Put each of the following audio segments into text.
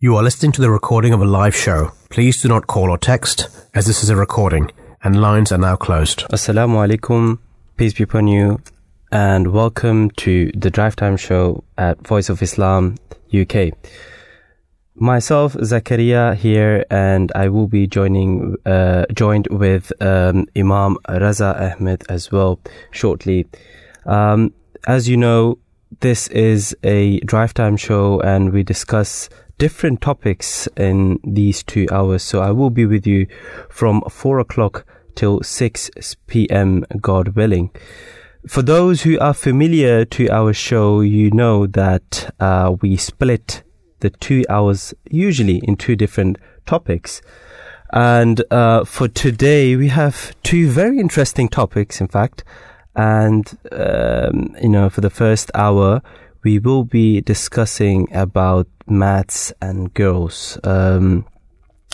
You are listening to the recording of a live show. Please do not call or text, as this is a recording, and lines are now closed. Assalamu alaikum, peace be upon you, and welcome to the Drive Time Show at Voice of Islam UK. Myself, Zakaria here, and I will be joining, uh, joined with um, Imam Raza Ahmed as well shortly. Um, as you know, this is a drive time show, and we discuss different topics in these two hours. So I will be with you from four o'clock till 6 p.m., God willing. For those who are familiar to our show, you know that uh, we split the two hours usually in two different topics. And uh, for today, we have two very interesting topics, in fact. And, um, you know, for the first hour, we will be discussing about maths and girls, um,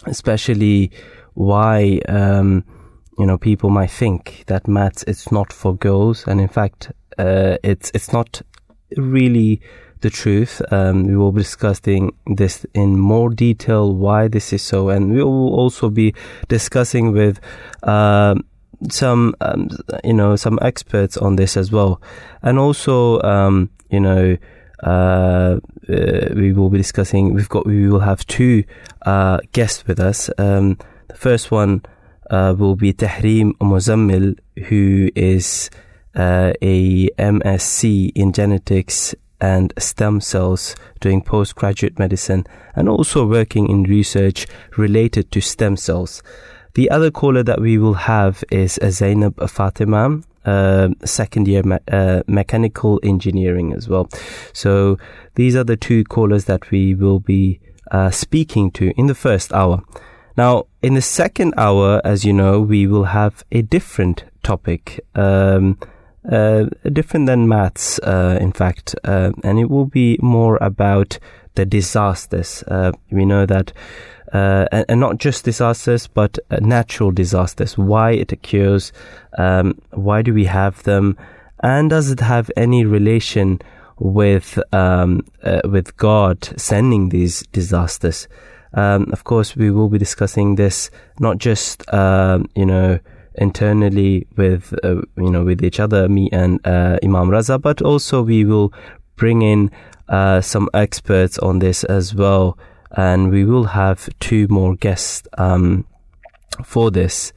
especially why, um, you know, people might think that maths is not for girls. And in fact, uh, it's, it's not really the truth. Um, we will be discussing this in more detail, why this is so, and we will also be discussing with uh, some, um, you know, some experts on this as well, and also, um, you know. Uh, uh, we will be discussing. We've got. We will have two uh, guests with us. Um, the first one uh, will be Tahrim Muzammil, who is uh, a MSc in genetics and stem cells doing postgraduate medicine and also working in research related to stem cells. The other caller that we will have is Zainab Fatima, uh, second year me- uh, mechanical engineering as well. So these are the two callers that we will be uh, speaking to in the first hour. Now, in the second hour, as you know, we will have a different topic. Um, uh, different than maths, uh, in fact, uh, and it will be more about the disasters. We know that, uh, and, and, not just disasters, but uh, natural disasters. Why it occurs? Um, why do we have them? And does it have any relation with um, with God sending these disasters? Um, of course, we will be discussing this not just you know internally with uh, you know with each other, me and uh, Imam Raza, but also we will bring in uh, some experts on this as well, and we will have two more guests um, for this.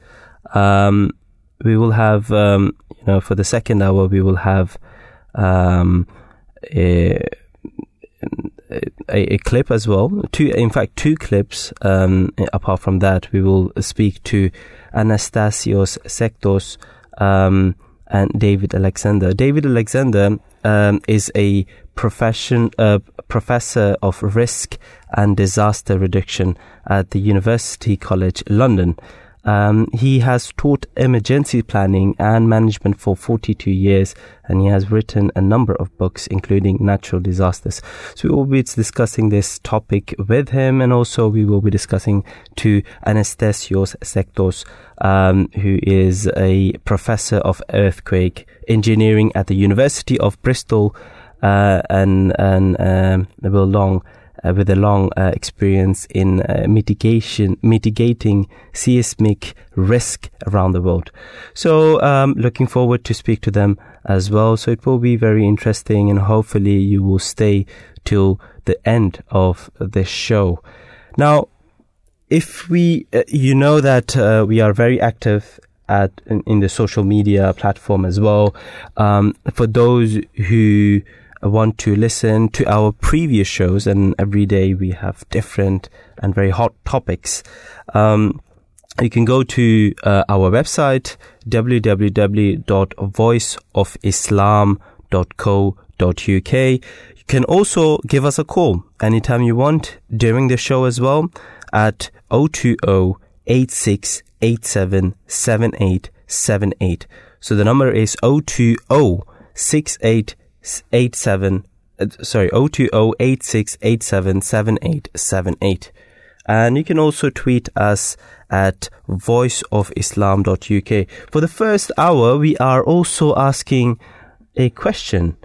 Um, we will have um, you know for the second hour we will have um, a, a, a, clip as well. Two, in fact, two clips. Um, apart from that, we will speak to Anastasios Sextos um, and David Alexander. David Alexander is a profession uh, professor of risk and disaster reduction at the University College London. Um, he has taught emergency planning and management for 42 years, and he has written a number of books, including natural disasters. So we will be discussing this topic with him, and also we will be discussing to Anastasios Sextos, um, who is a professor of earthquake engineering at the University of Bristol, uh, and and um, will long uh, with a long uh, experience in uh, mitigation, mitigating seismic risk around the world. So, um, looking forward to speak to them as well. So it will be very interesting, and hopefully you will stay till the end of the show. Now, if we, uh, you know that uh, we are very active at in, in, the social media platform as well. Um, for those who want to listen to our previous shows, and every day we have different and very hot topics, um, you can go to uh, our website www.voiceofislam.co.uk. You can also give us a call anytime you want during the show as well at 020 8687 So the number is 020 68 87 uh, sorry 02086877878 and you can also tweet us at voiceofislam.uk for the first hour we are also asking a question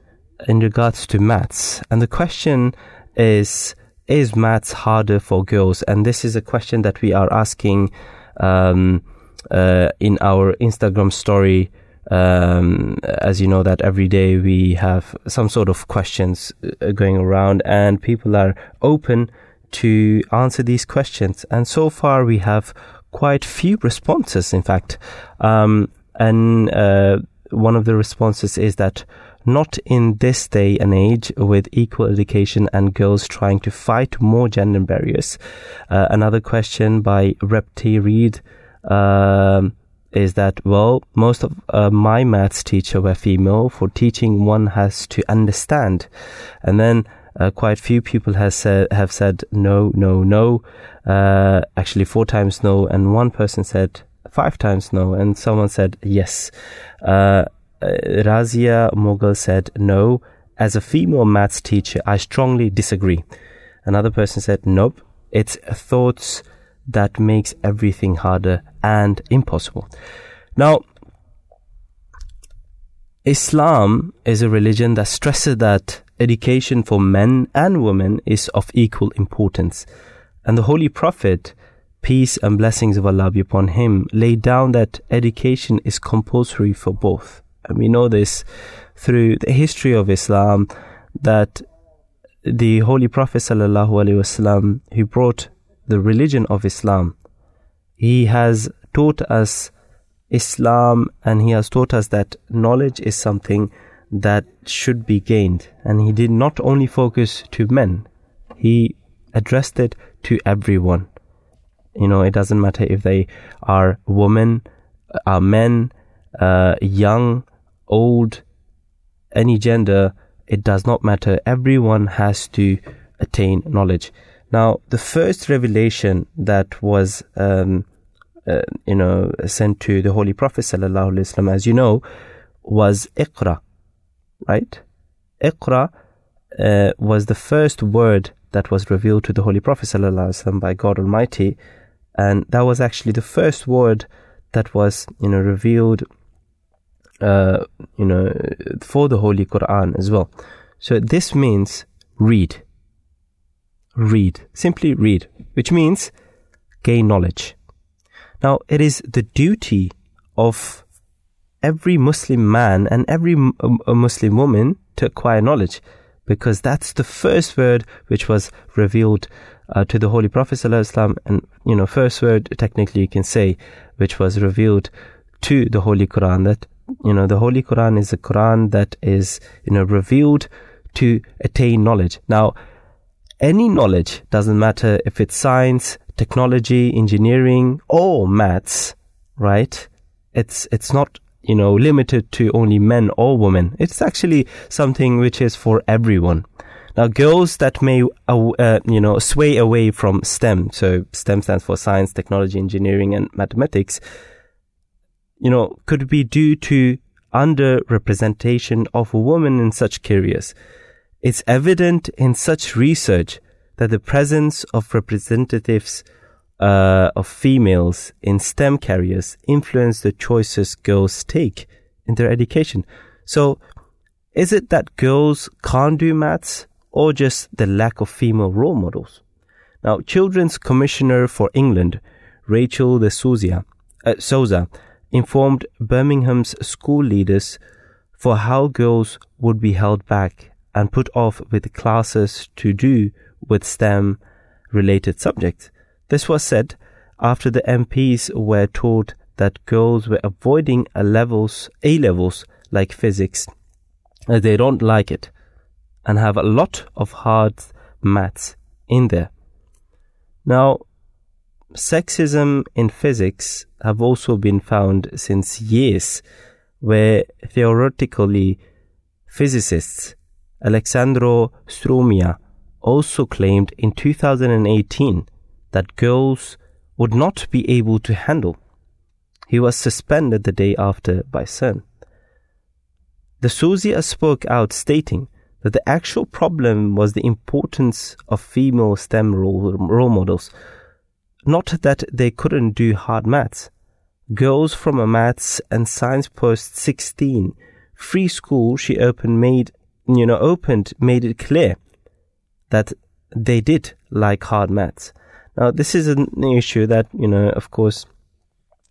in regards to maths and the question is is maths harder for girls? And this is a question that we are asking um, uh, in our Instagram story. Um, as you know, that every day we have some sort of questions uh, going around, and people are open to answer these questions. And so far, we have quite few responses. In fact, um, and uh, one of the responses is that not in this day and age with equal education and girls trying to fight more gender barriers. Uh, another question by Repti Reed um, is that, well, most of uh, my maths teacher were female. For teaching, one has to understand. And then uh, quite few people has said, have said no, no, no. Uh, actually, four times no, and one person said five times no, and someone said yes. Uh, uh, Razia Mughal said, No, as a female maths teacher, I strongly disagree. Another person said, Nope, it's thoughts that makes everything harder and impossible. Now, Islam is a religion that stresses that education for men and women is of equal importance. And the Holy Prophet, peace and blessings of Allah be upon him, laid down that education is compulsory for both. And we know this through the history of Islam that the Holy Prophet wasallam, who brought the religion of Islam, he has taught us Islam and he has taught us that knowledge is something that should be gained. And he did not only focus to men, he addressed it to everyone. You know, it doesn't matter if they are women, are men, uh, young, old, any gender, it does not matter. Everyone has to attain knowledge. Now, the first revelation that was, um, uh, you know, sent to the Holy Prophet sallallahu as you know, was Iqra, right? Iqra uh, was the first word that was revealed to the Holy Prophet sallallahu by God Almighty, and that was actually the first word that was, you know, revealed uh, you know, for the Holy Quran as well. So this means read. Read. Simply read, which means gain knowledge. Now, it is the duty of every Muslim man and every Muslim woman to acquire knowledge because that's the first word which was revealed uh, to the Holy Prophet ﷺ and you know first word technically you can say which was revealed to the Holy Quran that you know, the Holy Quran is a Quran that is, you know, revealed to attain knowledge. Now, any knowledge doesn't matter if it's science, technology, engineering, or maths, right? It's, it's not, you know, limited to only men or women. It's actually something which is for everyone. Now, girls that may, uh, uh, you know, sway away from STEM, so STEM stands for science, technology, engineering, and mathematics, you know, could be due to underrepresentation of women in such careers. It's evident in such research that the presence of representatives uh, of females in STEM careers influence the choices girls take in their education. So, is it that girls can't do maths or just the lack of female role models? Now, Children's Commissioner for England, Rachel de Souza, uh, Souza informed Birmingham's school leaders for how girls would be held back and put off with classes to do with STEM related subjects. This was said after the MPs were told that girls were avoiding A levels, A levels like physics. as They don't like it and have a lot of hard maths in there. Now, sexism in physics have also been found since years, where theoretically physicists Alexandro Strumia also claimed in 2018 that girls would not be able to handle. He was suspended the day after by CERN. De Souza spoke out stating that the actual problem was the importance of female STEM role, role models not that they couldn't do hard maths. Girls from a maths and science post 16 free school she opened made, you know, opened made it clear that they did like hard maths. Now, this is an issue that, you know, of course,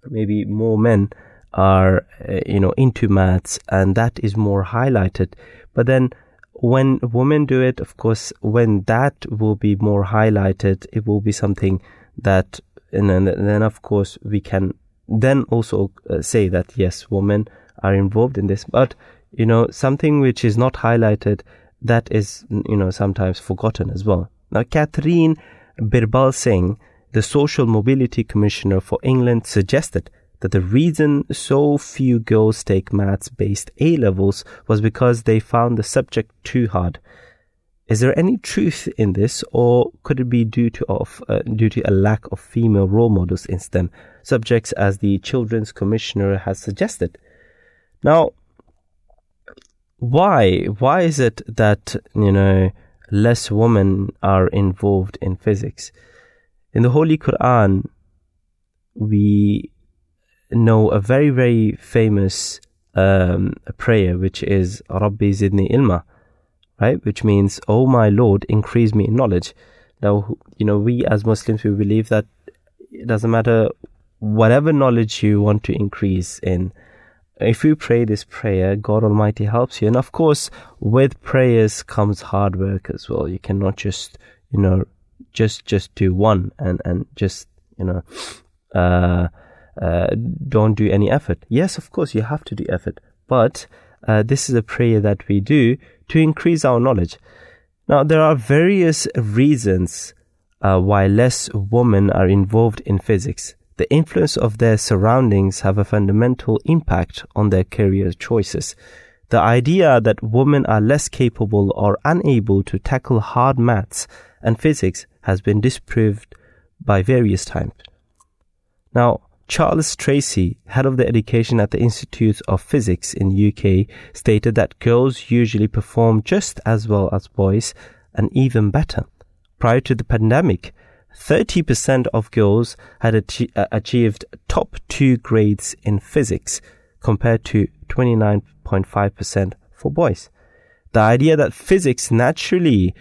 maybe more men are, uh, you know, into maths and that is more highlighted. But then when women do it, of course, when that will be more highlighted, it will be something that, and then, then of course, we can then also uh, say that yes, women are involved in this. But, you know, something which is not highlighted, that is, you know, sometimes forgotten as well. Now, Catherine Birbal Singh, the Social Mobility Commissioner for England, suggested that the reason so few girls take maths based A levels was because they found the subject too hard. Is there any truth in this, or could it be due to of uh, due to a lack of female role models in STEM subjects, as the Children's Commissioner has suggested? Now, why why is it that you know less women are involved in physics? In the Holy Quran, we know a very very famous um, prayer, which is Rabbi Zidni Ilma right? Which means, oh my Lord, increase me in knowledge. Now, you know, we as Muslims, we believe that it doesn't matter whatever knowledge you want to increase in. If you pray this prayer, God Almighty helps you. And of course, with prayers comes hard work as well. You cannot just, you know, just, just do one and, and just, you know, uh, uh, don't do any effort. Yes, of course, you have to do effort, but uh, this is a prayer that we do to increase our knowledge. Now, there are various reasons uh, why less women are involved in physics. The influence of their surroundings have a fundamental impact on their career choices. The idea that women are less capable or unable to tackle hard maths and physics has been disproved by various times. Now, Charles Tracy, head of the education at the Institute of Physics in UK, stated that girls usually perform just as well as boys and even better. Prior to the pandemic, 30% of girls had achi- uh, achieved top two grades in physics compared to 29.5% for boys. The idea that physics naturally,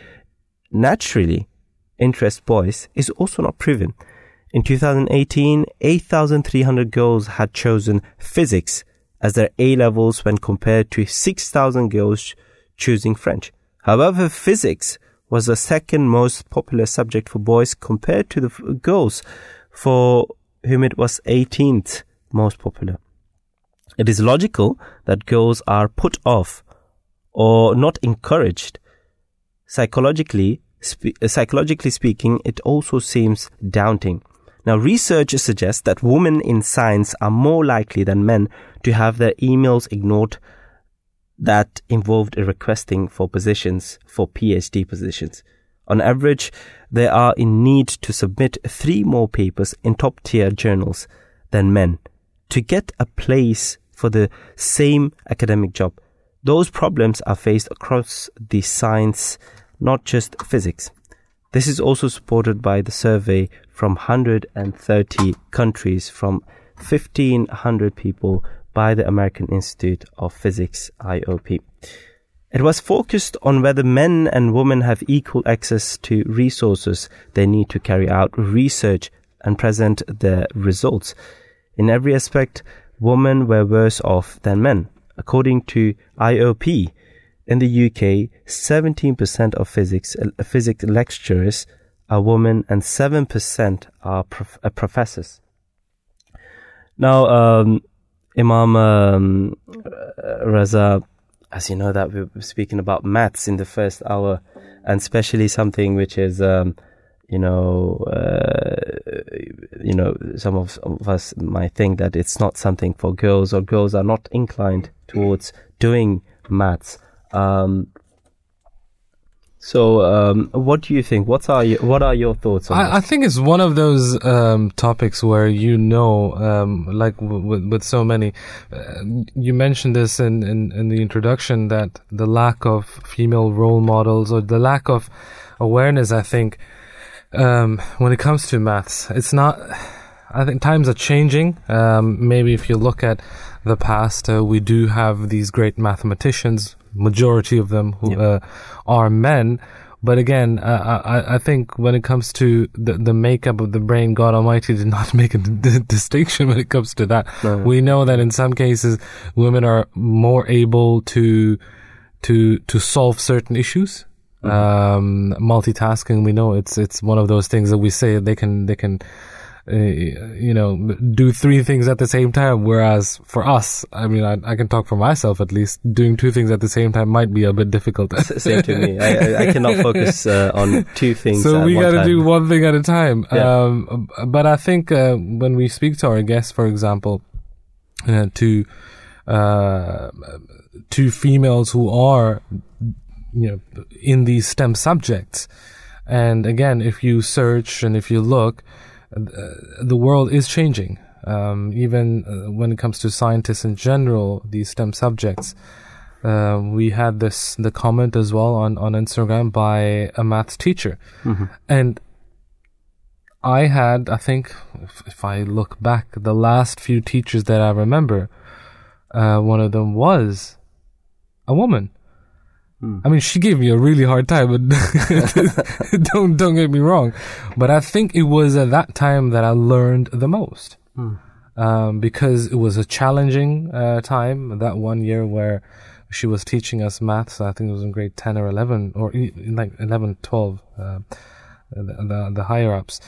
naturally interests boys is also not proven. In 2018, 8,300 girls had chosen physics as their A levels when compared to 6,000 girls choosing French. However, physics was the second most popular subject for boys compared to the girls for whom it was 18th most popular. It is logical that girls are put off or not encouraged. Psychologically, spe- uh, psychologically speaking, it also seems daunting. Now, research suggests that women in science are more likely than men to have their emails ignored that involved requesting for positions for PhD positions. On average, they are in need to submit three more papers in top tier journals than men to get a place for the same academic job. Those problems are faced across the science, not just physics. This is also supported by the survey from 130 countries from 1500 people by the American Institute of Physics IOP. It was focused on whether men and women have equal access to resources they need to carry out research and present their results. In every aspect, women were worse off than men. According to IOP, in the UK, 17% of physics, uh, physics lecturers are women and 7% are prof- uh, professors. Now, um, Imam um, Raza, as you know, that we were speaking about maths in the first hour, and especially something which is, um, you know, uh, you know, some of, some of us might think that it's not something for girls, or girls are not inclined towards doing maths. Um, so, um, what do you think? What are your, what are your thoughts on I, I think it's one of those um, topics where you know, um, like w- w- with so many, uh, you mentioned this in, in, in the introduction that the lack of female role models or the lack of awareness. I think um, when it comes to maths, it's not. I think times are changing. Um, maybe if you look at the past, uh, we do have these great mathematicians majority of them who Yep. uh, are men. But again, uh, I, I think when it comes to the, the makeup of the brain, God Almighty did not make a d- distinction when it comes to that. No. We know that in some cases, women are more able to to to solve certain issues. Um, multitasking, we know it's it's one of those things that we say they can they can uh, you know, do three things at the same time. Whereas for us, I mean, I, I can talk for myself at least. Doing two things at the same time might be a bit difficult. Same to me. I, I, cannot focus uh, on two things. so we got to do one thing at a time. Yeah. Um, but I think uh, when we speak to our guests, for example, uh, to uh, to females who are, you know, in these STEM subjects, and again, if you search and if you look, the world is changing. Um, even uh, when it comes to scientists in general, these STEM subjects. Uh, we had this the comment as well on on Instagram by a maths teacher, and I had I think if, if I look back, the last few teachers that I remember, uh, one of them was a woman. I mean, she gave me a really hard time, but don't don't get me wrong. But I think it was at that time that I learned the most, um, because it was a challenging uh, time. That one year where she was teaching us maths, I think it was in grade ten or eleven, or like 11, 12, uh, the, the the higher ups.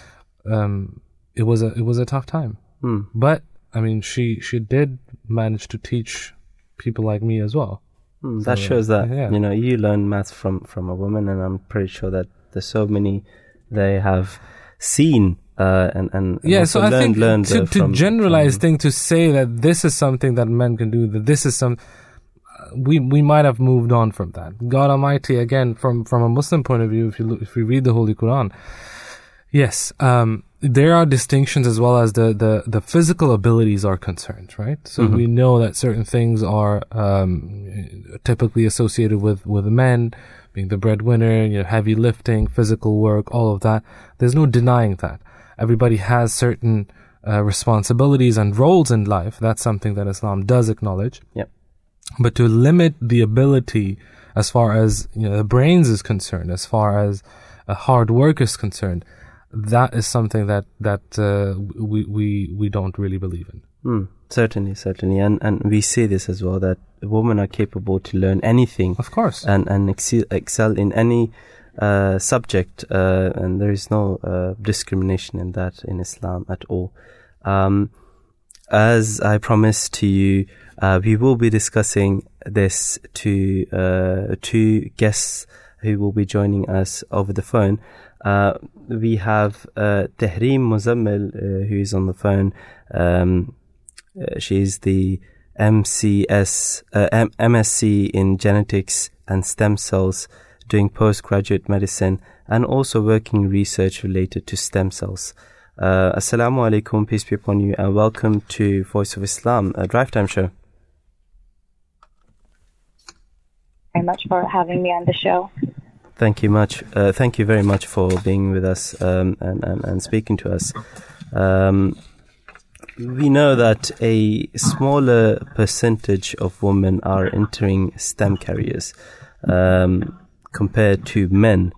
Um, it was a it was a tough time, Hmm. but I mean, she she did manage to teach people like me as well. Hmm, that So, shows that yeah. you know you learn math from from a woman, and I'm pretty sure that there's so many they have seen uh, and and, yeah so i think learned, to, uh, to from, generalize from- thing to say that this is something that men can do that this is some uh, we we might have moved on from that god almighty again from from a muslim point of view if you look, if we read the holy quran yes um there are distinctions as well as the the the physical abilities are concerned right? So we know that certain things are um typically associated with with men being the breadwinner you know heavy lifting physical work all of that. There's no denying that. Everybody has certain uh, responsibilities and roles in life. That's something that islam does acknowledge. Yep. but to limit the ability as far as you know the brains is concerned as far as uh, hard work is concerned that is something that that uh, we we we don't really believe in Hmm, certainly, certainly, and and we see this as well that women are capable to learn anything of course and and excel, excel in any uh, subject, uh, and there is no uh, discrimination in that in Islam at all. Um, as I promised to you, uh, we will be discussing this to uh, two guests who will be joining us over the phone. Uh, we have uh, Tahreem Muzammil, uh, who is on the phone. Um, uh, she's the MCS, uh, M- MSc in genetics and stem cells, doing postgraduate medicine and also working research related to stem cells. Uh, Assalamu alaikum, peace be upon you, and welcome to Voice of Islam, a drive time show. Thank you very much for having me on the show. Thank you much. Uh, thank you very much for being with us um, and, and, and speaking to us. Um, we know that a smaller percentage of women are entering STEM careers um, compared to men.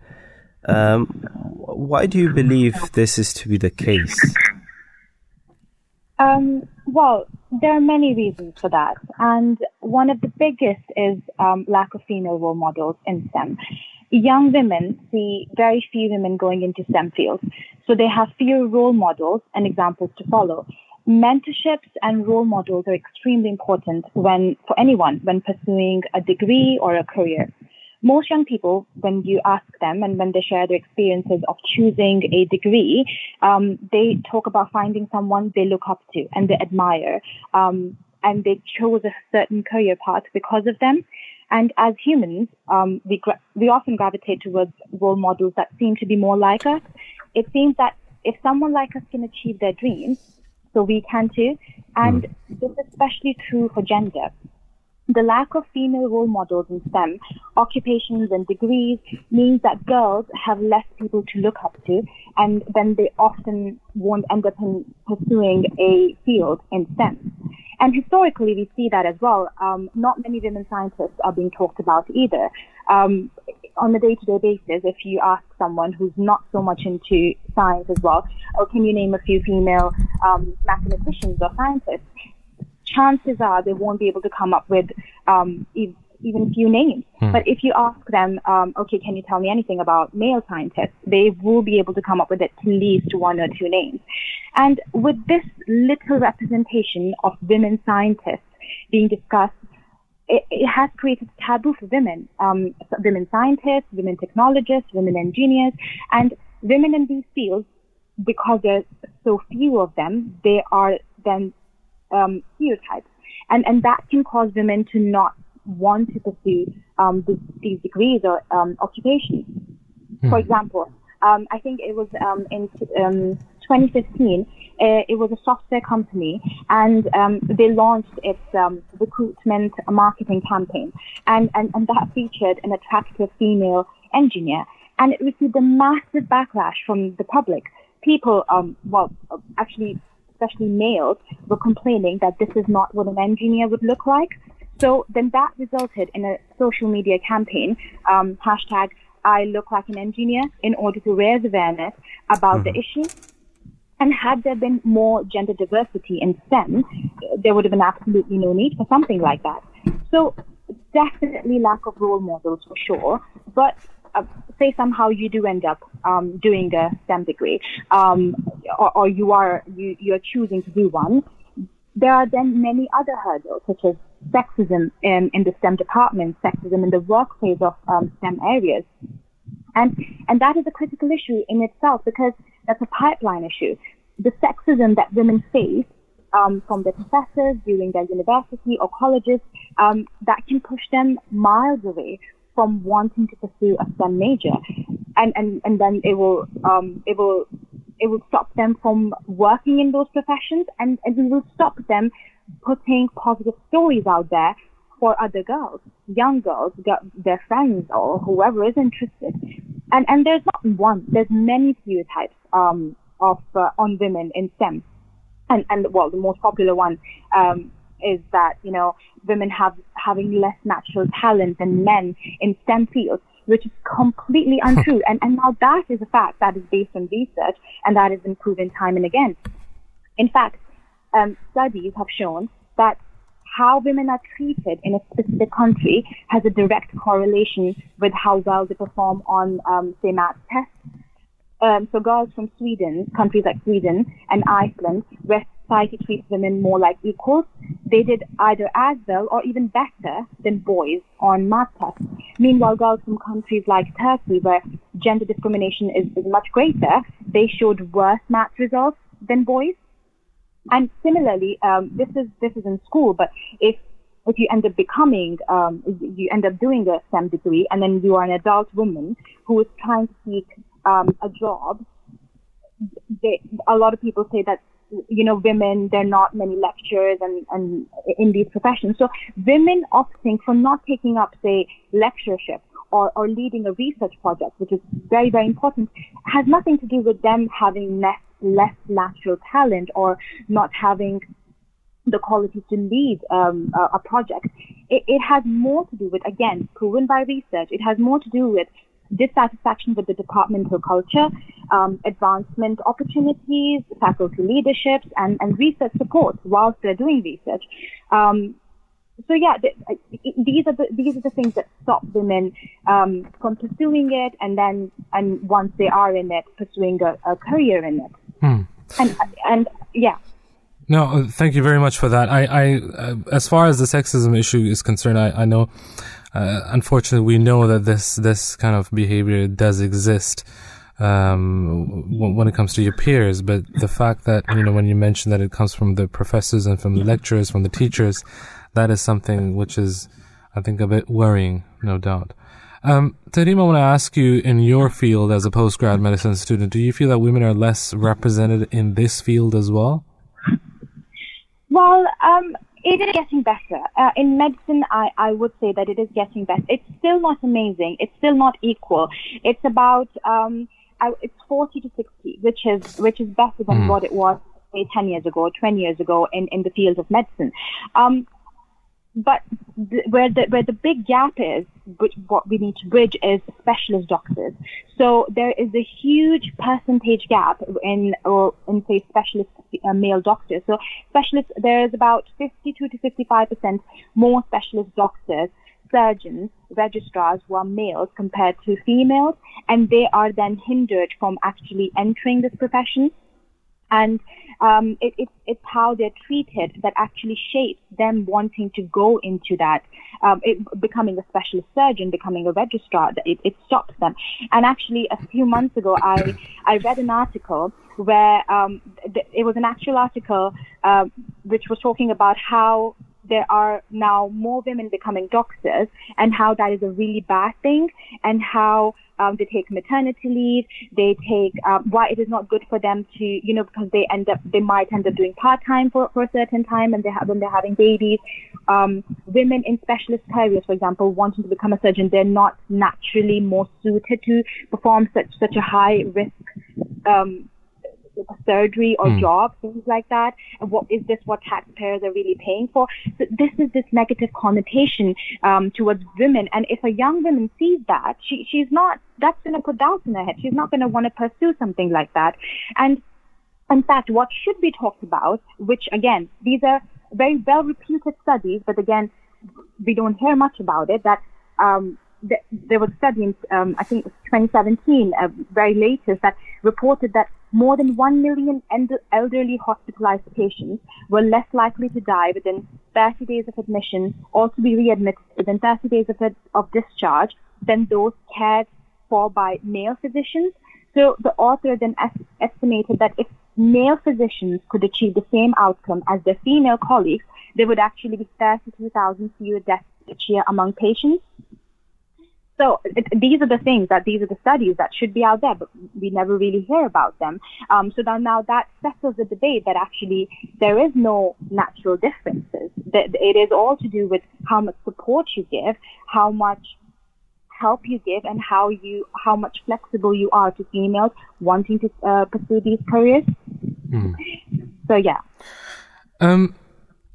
Um, why do you believe this is to be the case? Um, well, there are many reasons for that, and one of the biggest is um, lack of female role models in STEM. Young women see very few women going into STEM fields, so they have fewer role models and examples to follow. Mentorships and role models are extremely important when for anyone when pursuing a degree or a career. Most young people, when you ask them and when they share their experiences of choosing a degree, um, they talk about finding someone they look up to and they admire, um, and they chose a certain career path because of them. And as humans, um, we gra- we often gravitate towards role models that seem to be more like us. It seems that if someone like us can achieve their dreams, so we can too. And this is especially true for gender. The lack of female role models in STEM, occupations and degrees means that girls have less people to look up to and then they often won't end up in pursuing a field in STEM. And historically, we see that as well. Um, not many women scientists are being talked about either. Um, on a day-to-day basis, if you ask someone who's not so much into science as well, or can you name a few female um, mathematicians or scientists, chances are they won't be able to come up with um, even a few names. Hmm. But if you ask them, um, okay, can you tell me anything about male scientists? They will be able to come up with at least one or two names. And with this little representation of women scientists being discussed, it, it has created a taboo for women, um, women scientists, women technologists, women engineers, and women in these fields, because there's so few of them, they are then um, stereotypes. And, and that can cause women to not want to pursue um, this, these degrees or um, occupations. Mm-hmm. For example, um, I think it was um, in um, 2015, uh, it was a software company and um, they launched its recruitment marketing campaign. And, and, and that featured an attractive female engineer. And it received a massive backlash from the public. People, well, actually, especially males, were complaining that this is not what an engineer would look like. So then that resulted in a social media campaign, um, hashtag I look like an engineer in order to raise awareness about mm-hmm. the issue. And had there been more gender diversity in STEM, there would have been absolutely no need for something like that. So definitely lack of role models for sure. But uh, say somehow you do end up um, doing a STEM degree, um, or, or, you are you you're choosing to do one. There are then many other hurdles, such as sexism in, in the STEM department, sexism in the workplace of um, STEM areas. And, and that is a critical issue in itself because that's a pipeline issue. The sexism that women face um, from their professors during their university or colleges, um, that can push them miles away from wanting to pursue a STEM major. And, and, and then it will, um, it will, it will stop them from working in those professions and, and it will stop them putting positive stories out there for other girls, young girls, their friends or whoever is interested. And and there's not one, there's many stereotypes um, of uh, on women in STEM. And and well, the most popular one um, is that you know women have having less natural talent than men in STEM fields, which is completely untrue. and and now that is a fact that is based on research and that has been proven time and again. In fact, um, studies have shown that how women are treated in a specific country has a direct correlation with how well they perform on, um, say, math tests. Um, so girls from Sweden, countries like Sweden and Iceland, where society treats women more like equals, they did either as well or even better than boys on math tests. Meanwhile, girls from countries like Turkey, where gender discrimination is, is much greater, they showed worse math results than boys. And similarly, um, this is this is in school, but if if you end up becoming, um, you end up doing a STEM degree, and then you are an adult woman who is trying to seek um, a job, they, a lot of people say that you know women there are not many lectures and, and in these professions. So women opting for not taking up say lectureship or, or leading a research project, which is very very important, has nothing to do with them having less less natural talent or not having the qualities to lead um, a, a, project. It, it, has more to do with, again, proven by research, it has more to do with dissatisfaction with the departmental culture, um, advancement opportunities, faculty leaderships, and, and research support whilst they're doing research. Um, so yeah, these are the these are the things that stop women um, from pursuing it, and then and once they are in it, pursuing a, a career in it. Hmm. And and yeah. No, uh, thank you very much for that. I, I, uh, as far as the sexism issue is concerned, I, I know, uh, unfortunately, we know that this, this kind of behavior does exist, um, when it comes to your peers. But the fact that, you know, when you mention that it comes from the professors and from the lecturers, from the teachers, that is something which is, I think, a bit worrying, no doubt. Um, Tarim, I want to ask you in your field as a postgrad medicine student, do you feel that women are less represented in this field as well? Well, um, it is getting better. Uh, in medicine, I, I would say that it is getting better. It's still not amazing. It's still not equal. It's about, um, I, it's 40 to 60, which is, which is better than mm. what it was, say, 10 years ago, 20 years ago in, in the field of medicine. Um, but th- where the, where the big gap is, what we need to bridge is specialist doctors. So there is a huge percentage gap in, or in say specialist uh, male doctors. So specialists, there is about 52 to 55 percent more specialist doctors surgeons, registrars who are males compared to females, and they are then hindered from actually entering this profession. And um, it, it, it's how they're treated that actually shapes them wanting to go into that, um, it, becoming a specialist surgeon, becoming a registrar. It, it stops them. And actually, a few months ago, I, I read an article where um, th- it was an actual article uh, which was talking about how there are now more women becoming doctors and how that is a really bad thing and how um, they take maternity leave, they take um, why it is not good for them to, you know, because they end up, they might end up doing part time for, for a certain time and they have, when they're having babies. Um, women in specialist careers, for example, wanting to become a surgeon, they're not naturally more suited to perform such, such a high risk, um, surgery or mm. job, things like that. And what is this what taxpayers are really paying for? So this is this negative connotation um, towards women. And if a young woman sees that, she she's not that's going to put doubts in her head. She's not going to want to pursue something like that. And in fact, what should be talked about, which again, these are very well reputed studies, but again, we don't hear much about it, that um, there was a study in, um, I think it was 2017, uh, very latest, that reported that more than 1 million elderly hospitalized patients were less likely to die within 30 days of admission or to be readmitted within 30 days of, of discharge than those cared for by male physicians. So the author then es- estimated that if male physicians could achieve the same outcome as their female colleagues, there would actually be 32,000 fewer deaths each year among patients. So it, these are the things that these are the studies that should be out there, but we never really hear about them. Um, so now, now that settles the debate that actually there is no natural differences. That it is all to do with how much support you give, how much help you give, and how you how much flexible you are to females wanting to uh, pursue these careers. Mm. So yeah. Um.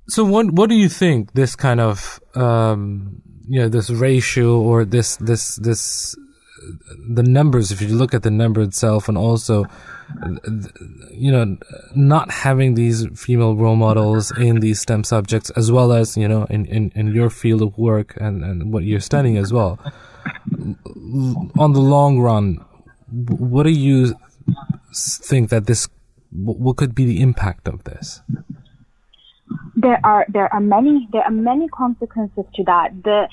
So what what do you think this kind of um you know this ratio or this this this the numbers if you look at the number itself and also you know not having these female role models in these stem subjects as well as you know in in, in your field of work and and what you're studying as well. On the long run what do you think that this what could be the impact of this there are there are many there are many consequences to that. The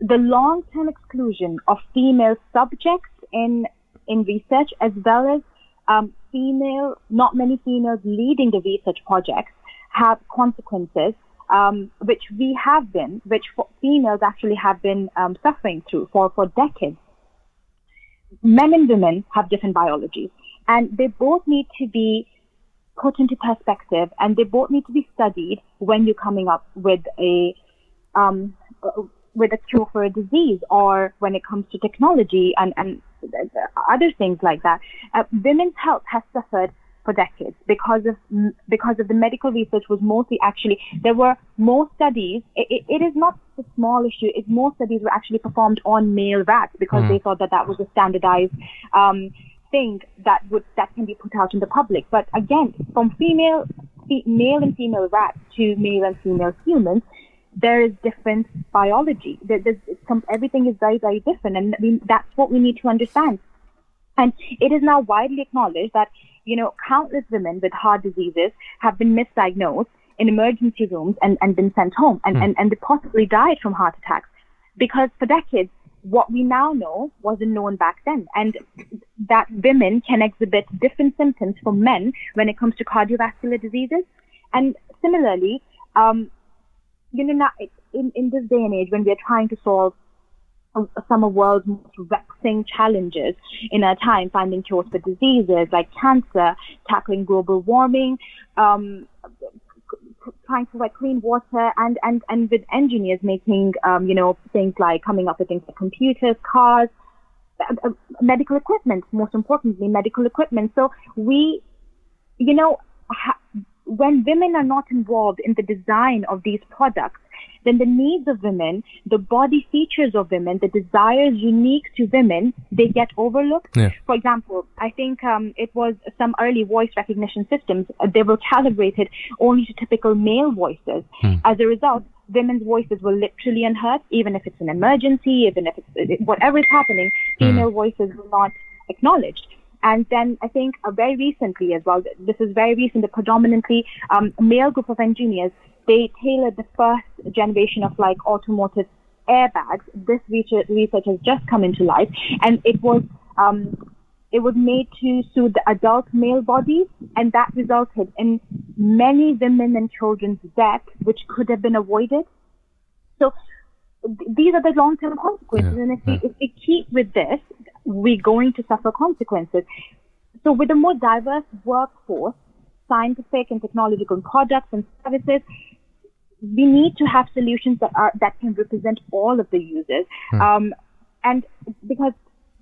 the long term exclusion of female subjects in in research as well as um, female not many females leading the research projects have consequences um, which we have been which females actually have been um, suffering through for for decades. Men and women have different biologies and they both need to be put into perspective and they both need to be studied when you're coming up with a um, with a cure for a disease or when it comes to technology and, and other things like that. Uh, women's health has suffered for decades because of because of the medical research was mostly actually there were more studies. it, it is not a small issue. It's more studies were actually performed on male rats because mm. they thought that that was a standardized um, thing that would that can be put out in the public. But again, from female, male and female rats to male and female humans, there is different biology. There, there's some, everything is very very different, and we, that's what we need to understand. And it is now widely acknowledged that you know countless women with heart diseases have been misdiagnosed in emergency rooms and, and been sent home, and, mm. and, and they possibly died from heart attacks because for decades what we now know wasn't known back then. And that women can exhibit different symptoms from men when it comes to cardiovascular diseases. And similarly, um, you know, now, in, in this day and age when we are trying to solve some of the world's most vexing challenges in our time, finding cures for diseases like cancer, tackling global warming, um, trying to provide clean water and, and, and with engineers making, um, you know, things like coming up with things like computers, cars, uh, uh, medical equipment, most importantly, medical equipment. So we, you know, ha- when women are not involved in the design of these products, then the needs of women, the body features of women, the desires unique to women, they get overlooked. Yeah. For example, I think um, it was some early voice recognition systems, uh, they were calibrated only to typical male voices. As a result, women's voices were literally unheard, even if it's an emergency, even if it's whatever is happening, female voices were not acknowledged. And then I think uh, very recently as well, this is very recent, a predominantly um, male group of engineers, they tailored the first generation of like automotive airbags. This research, research has just come into life and it was, um, it was made to suit the adult male bodies and that resulted in many women and children's death, which could have been avoided. So these are the long-term consequences. Yeah, and if, we, if we keep with this, we're going to suffer consequences. So with a more diverse workforce, scientific and technological products and services, we need to have solutions that are that can represent all of the users. Um, and because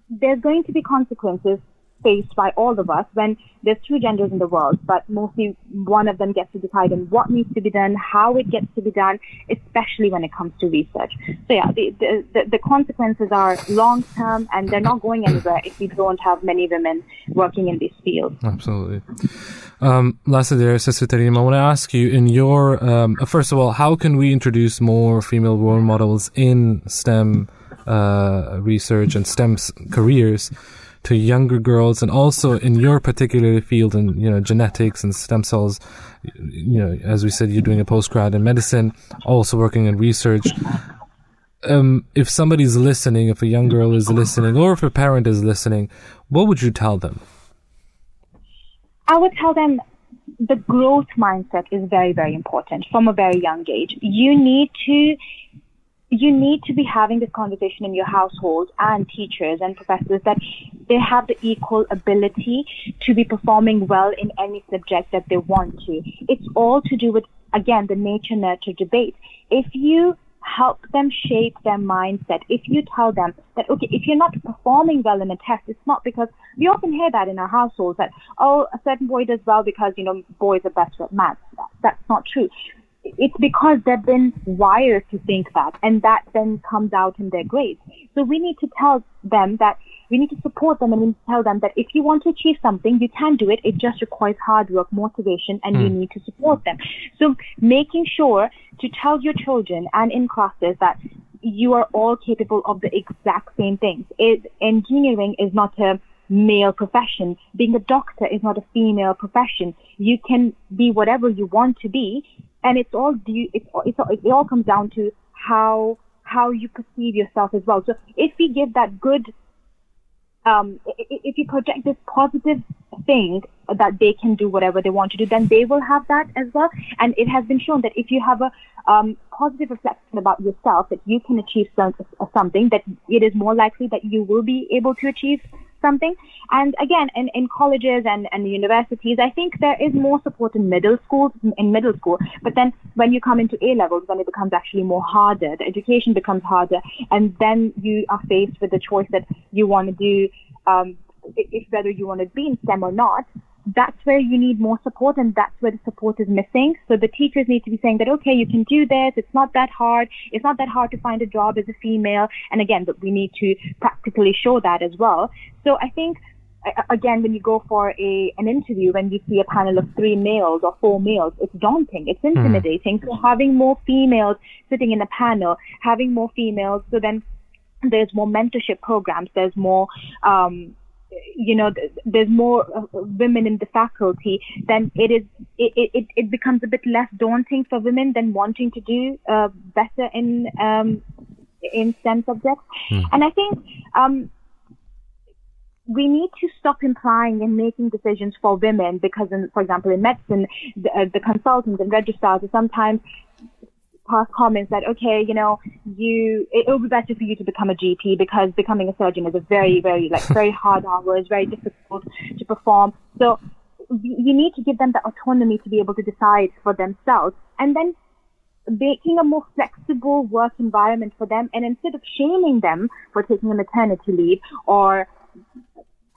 there's going to be consequences faced by all of us when there's two genders in the world, but mostly one of them gets to decide on what needs to be done, how it gets to be done, especially when it comes to research. So yeah, the, the, the, consequences are long term and they're not going anywhere if we don't have many women working in these fields. Absolutely. Um, lastly, there, Sister I want to ask you in your, um, uh, first of all, how can we introduce more female role models in STEM uh, research and STEM careers to younger girls and also in your particular field in, you know, genetics and stem cells? You know, as we said, you're doing a postgrad in medicine, also working in research. Um, if somebody's listening, if a young girl is listening, or if a parent is listening, what would you tell them? I would tell them the growth mindset is very, very important from a very young age. You need to you need to be having this conversation in your household and teachers and professors that they have the equal ability to be performing well in any subject that they want to. It's all to do with, again, the nature nurture debate. If you help them shape their mindset, if you tell them that, okay, if you're not performing well in a test, it's not because we often hear that in our households that, oh, a certain boy does well because, you know, boys are better at maths. That's not true it's because they've been wired to think that, and that then comes out in their grades. So we need to tell them that we need to support them and we need to tell them that if you want to achieve something, you can do it. It just requires hard work, motivation, and you hmm. need to support them. So making sure to tell your children and in classes that you are all capable of the exact same things. It, engineering is not a male profession. Being a doctor is not a female profession. You can be whatever you want to be, and it's all due. It's, it's it all comes down to how how you perceive yourself as well. So if we give that good, um, if you project this positive thing that they can do whatever they want to do, then they will have that as well. And it has been shown that if you have a um, positive reflection about yourself, that you can achieve some, something, that it is more likely that you will be able to achieve something. And again, in, in colleges and, and universities, I think there is more support in middle schools, in middle school. But then when you come into A levels, then it becomes actually more harder. The education becomes harder. And then you are faced with the choice that you want to do, um, if whether you want to be in STEM or not. That's where you need more support and that's where the support is missing. So the teachers need to be saying that, okay, you can do this. It's not that hard. It's not that hard to find a job as a female. And again, that we need to practically show that as well. So I think again, when you go for a an interview, when you see a panel of three males or four males, it's daunting, it's intimidating. So having more females sitting in a panel, having more females, so then there's more mentorship programs, there's more, um, you know, there's more uh, women in the faculty, then it is it, it, it becomes a bit less daunting for women than wanting to do uh, better in um, in STEM subjects. And I think um, we need to stop implying and making decisions for women because, in, for example, in medicine, the, uh, the consultants and registrars are sometimes pass comments that, okay, you know, you, it, will be better for you to become a GP because becoming a surgeon is a very, very, like, very hard hours, very difficult to perform. So you you need to give them the autonomy to be able to decide for themselves. And then making a more flexible work environment for them and instead of shaming them for taking a maternity leave or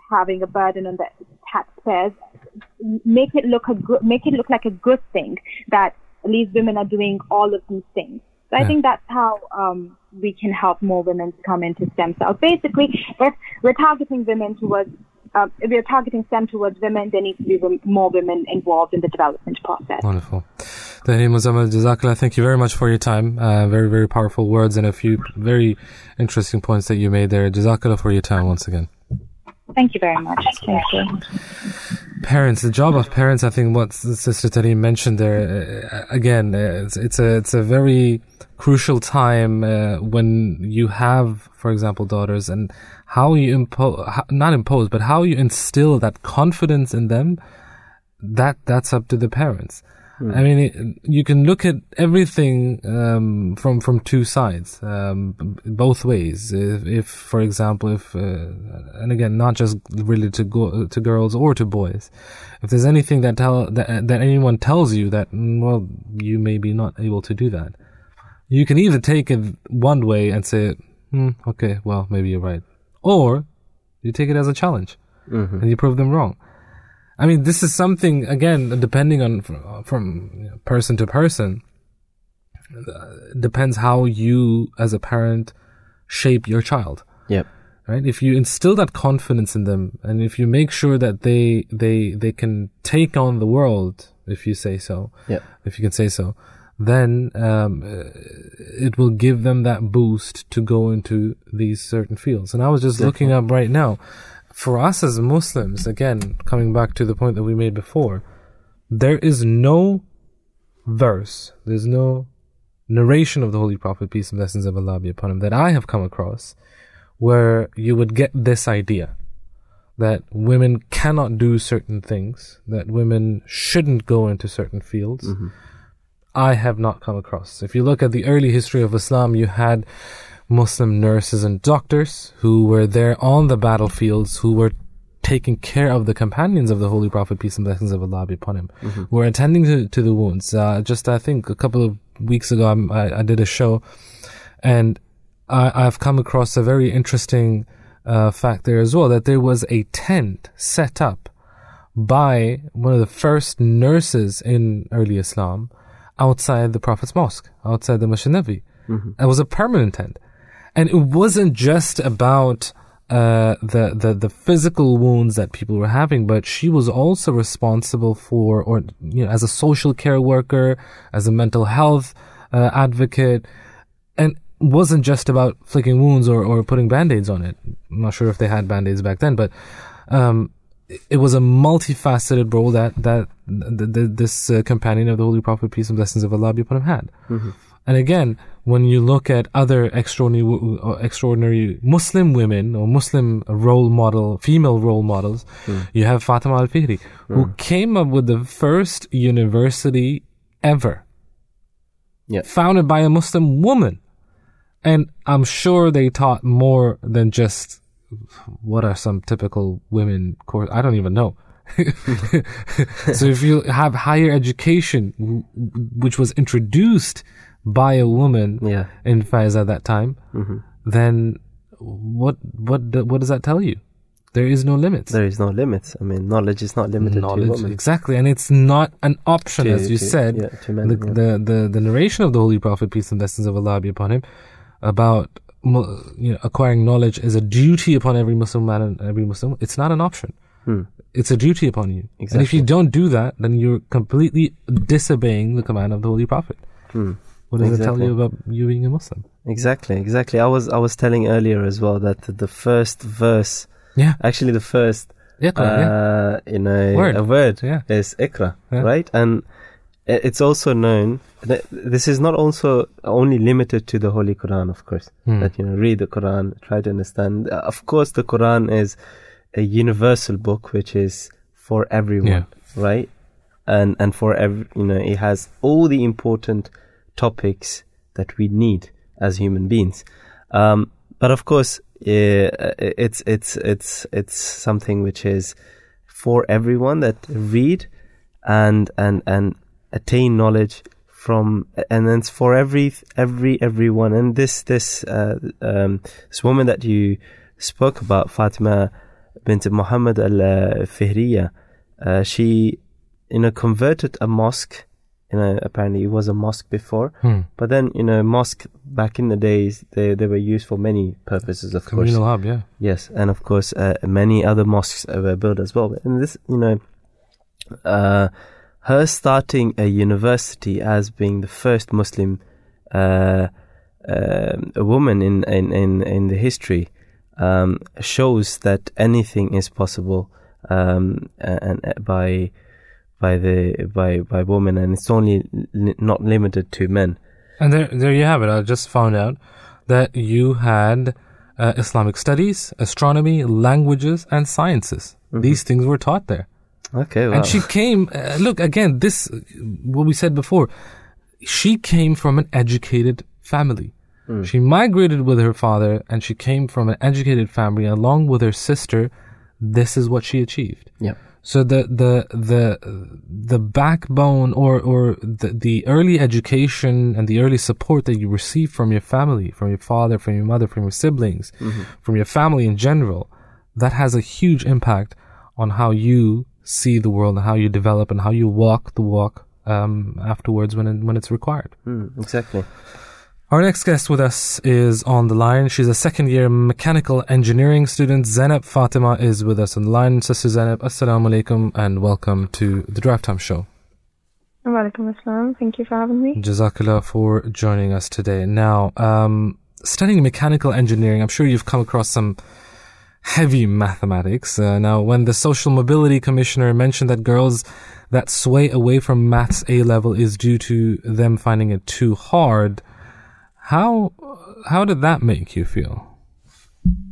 having a burden on the taxpayers, make it look a good, make it look like a good thing that these women are doing all of these things. So I think that's how um, we can help more women to come into stem cells. Basically, if we're targeting women towards, uh, if we're targeting STEM towards women, there needs to be more women involved in the development process. Wonderful. Tahir Muzammil, Jazakallah, thank you very much for your time. Uh, very, very powerful words and a few very interesting points that you made there. Jazakallah for your time once again. Thank you very much. Thank you. Parents, the job of parents, I think what Sister Tareem mentioned there, uh, again, uh, it's, it's a, it's a very crucial time uh, when you have, for example, daughters and how you impose, not impose, but how you instill that confidence in them, that, that's up to the parents. I mean, it, you can look at everything um, from from two sides, um, b- both ways. If, if for example, if uh, and again, not just really to go, to girls or to boys, if there's anything that tell that that anyone tells you that mm, well, you may be not able to do that, you can either take it one way and say, hmm, okay, well, maybe you're right, or you take it as a challenge and you prove them wrong. I mean, this is something again, depending on from, from know, person to person. Uh, depends how you, as a parent, shape your child. Yep. Right? If you instill that confidence in them, and if you make sure that they they they can take on the world, if you say so, Yep. if you can say so, then um, uh, it will give them that boost to go into these certain fields. And I was just looking up right now, for us as Muslims, again, coming back to the point that we made before, there is no verse, there's no narration of the Holy Prophet, peace and blessings of Allah be upon him, that I have come across where you would get this idea that women cannot do certain things, that women shouldn't go into certain fields. Mm-hmm. I have not come across. If you look at the early history of Islam, you had Muslim nurses and doctors who were there on the battlefields, who were taking care of the companions of the Holy Prophet, peace and blessings of Allah be upon him, who were attending to, to the wounds. Uh, just, I think, a couple of weeks ago, I, I did a show, and I, I've come across a very interesting uh, fact there as well, that there was a tent set up by one of the first nurses in early Islam outside the Prophet's mosque, outside the Masjid Nabi. It was a permanent tent. And it wasn't just about uh, the, the, the physical wounds that people were having, but she was also responsible for, or, you know, as a social care worker, as a mental health uh, advocate, and wasn't just about flicking wounds or, or putting band-aids on it. I'm not sure if they had band-aids back then, but um, it- was a multifaceted role that that th- th- this uh, companion of the Holy Prophet, peace and blessings of Allah be upon him, had. And again, when you look at other extraordinary, uh, extraordinary Muslim women or Muslim role model, female role models, you have Fatima al-Fihri, who came up with the first university ever Yeah. founded by a Muslim woman. And I'm sure they taught more than just what are some typical women course. I don't even know. so if you have higher education, which was introduced by a woman Yeah. in Fez at that time, then what what what does that tell you? There is no limits. There is no limits. I mean, knowledge is not limited to Knowledge, women. exactly, and it's not an option, To- as you to- said. yeah, to men, the, yeah. the the the narration of the Holy Prophet, peace and blessings of Allah be upon him, about you know acquiring knowledge is a duty upon every Muslim man and every Muslim. It's not an option. It's a duty upon you. And if Hmm. You don't do that, then you're completely disobeying the command of the Holy Prophet. What does it tell. You about you being a Muslim? Exactly, exactly. I was I was telling earlier as well that the first verse, Yeah. actually the first, Yeah. yeah. uh, in a Word. a word, Yeah. is iqra, Yeah. right? And it's also known that this is not also only limited to the Holy Quran, of course. Hmm. That you know, read the Quran, try to understand. Uh, Of course, the Quran is a universal book which is for everyone, right? And and for every, you know, it has all the important topics that we need as human beings. Um, but of course, uh, it's it's it's it's something which is for everyone that read and and and attain knowledge from and it's for every every everyone and this this uh, um, this woman that you spoke about Fatima bint Muhammad al Fihriya uh, she you know converted a mosque you know, apparently it was a mosque before. Hmm. But then, you know, mosque back in the days, they, they were used for many purposes, of course. Communal hub, yeah. Yes, and of course, uh, many other mosques uh, were built as well. And this, you know, uh, her starting a university as being the first Muslim uh, um woman in, in, in, in the history um, shows that anything is possible um, and, and by by the by by women, and it's only li- not limited to men. And there, there you have it. I just found out that you had uh, Islamic studies, astronomy, languages, and sciences. These things were taught there. Okay, wow. And she came, uh, look, again, this, what we said before, she came from an educated family. She migrated with her father and she came from an educated family along with her sister. This is what she achieved. yeah. So the the the the backbone or or the, the early education and the early support that you receive from your family, from your father, from your mother, from your siblings, from your family in general, that has a huge impact on how you see the world and how you develop and how you walk the walk um, afterwards when it, when it's required. Mm, exactly. Our next guest with us is on the line. She's a second year mechanical engineering student. Zainab Fatima is with us on the line. Sister Zainab, assalamu alaikum and welcome to the Drive Time Show. Walaikum assalam. Thank you for having me. Jazakallah for joining us today. Now, um, studying mechanical engineering, I'm sure you've come across some heavy mathematics. Uh, now, when the Social Mobility Commissioner mentioned that girls that sway away from maths A level is due to them finding it too hard, how how did that make you feel?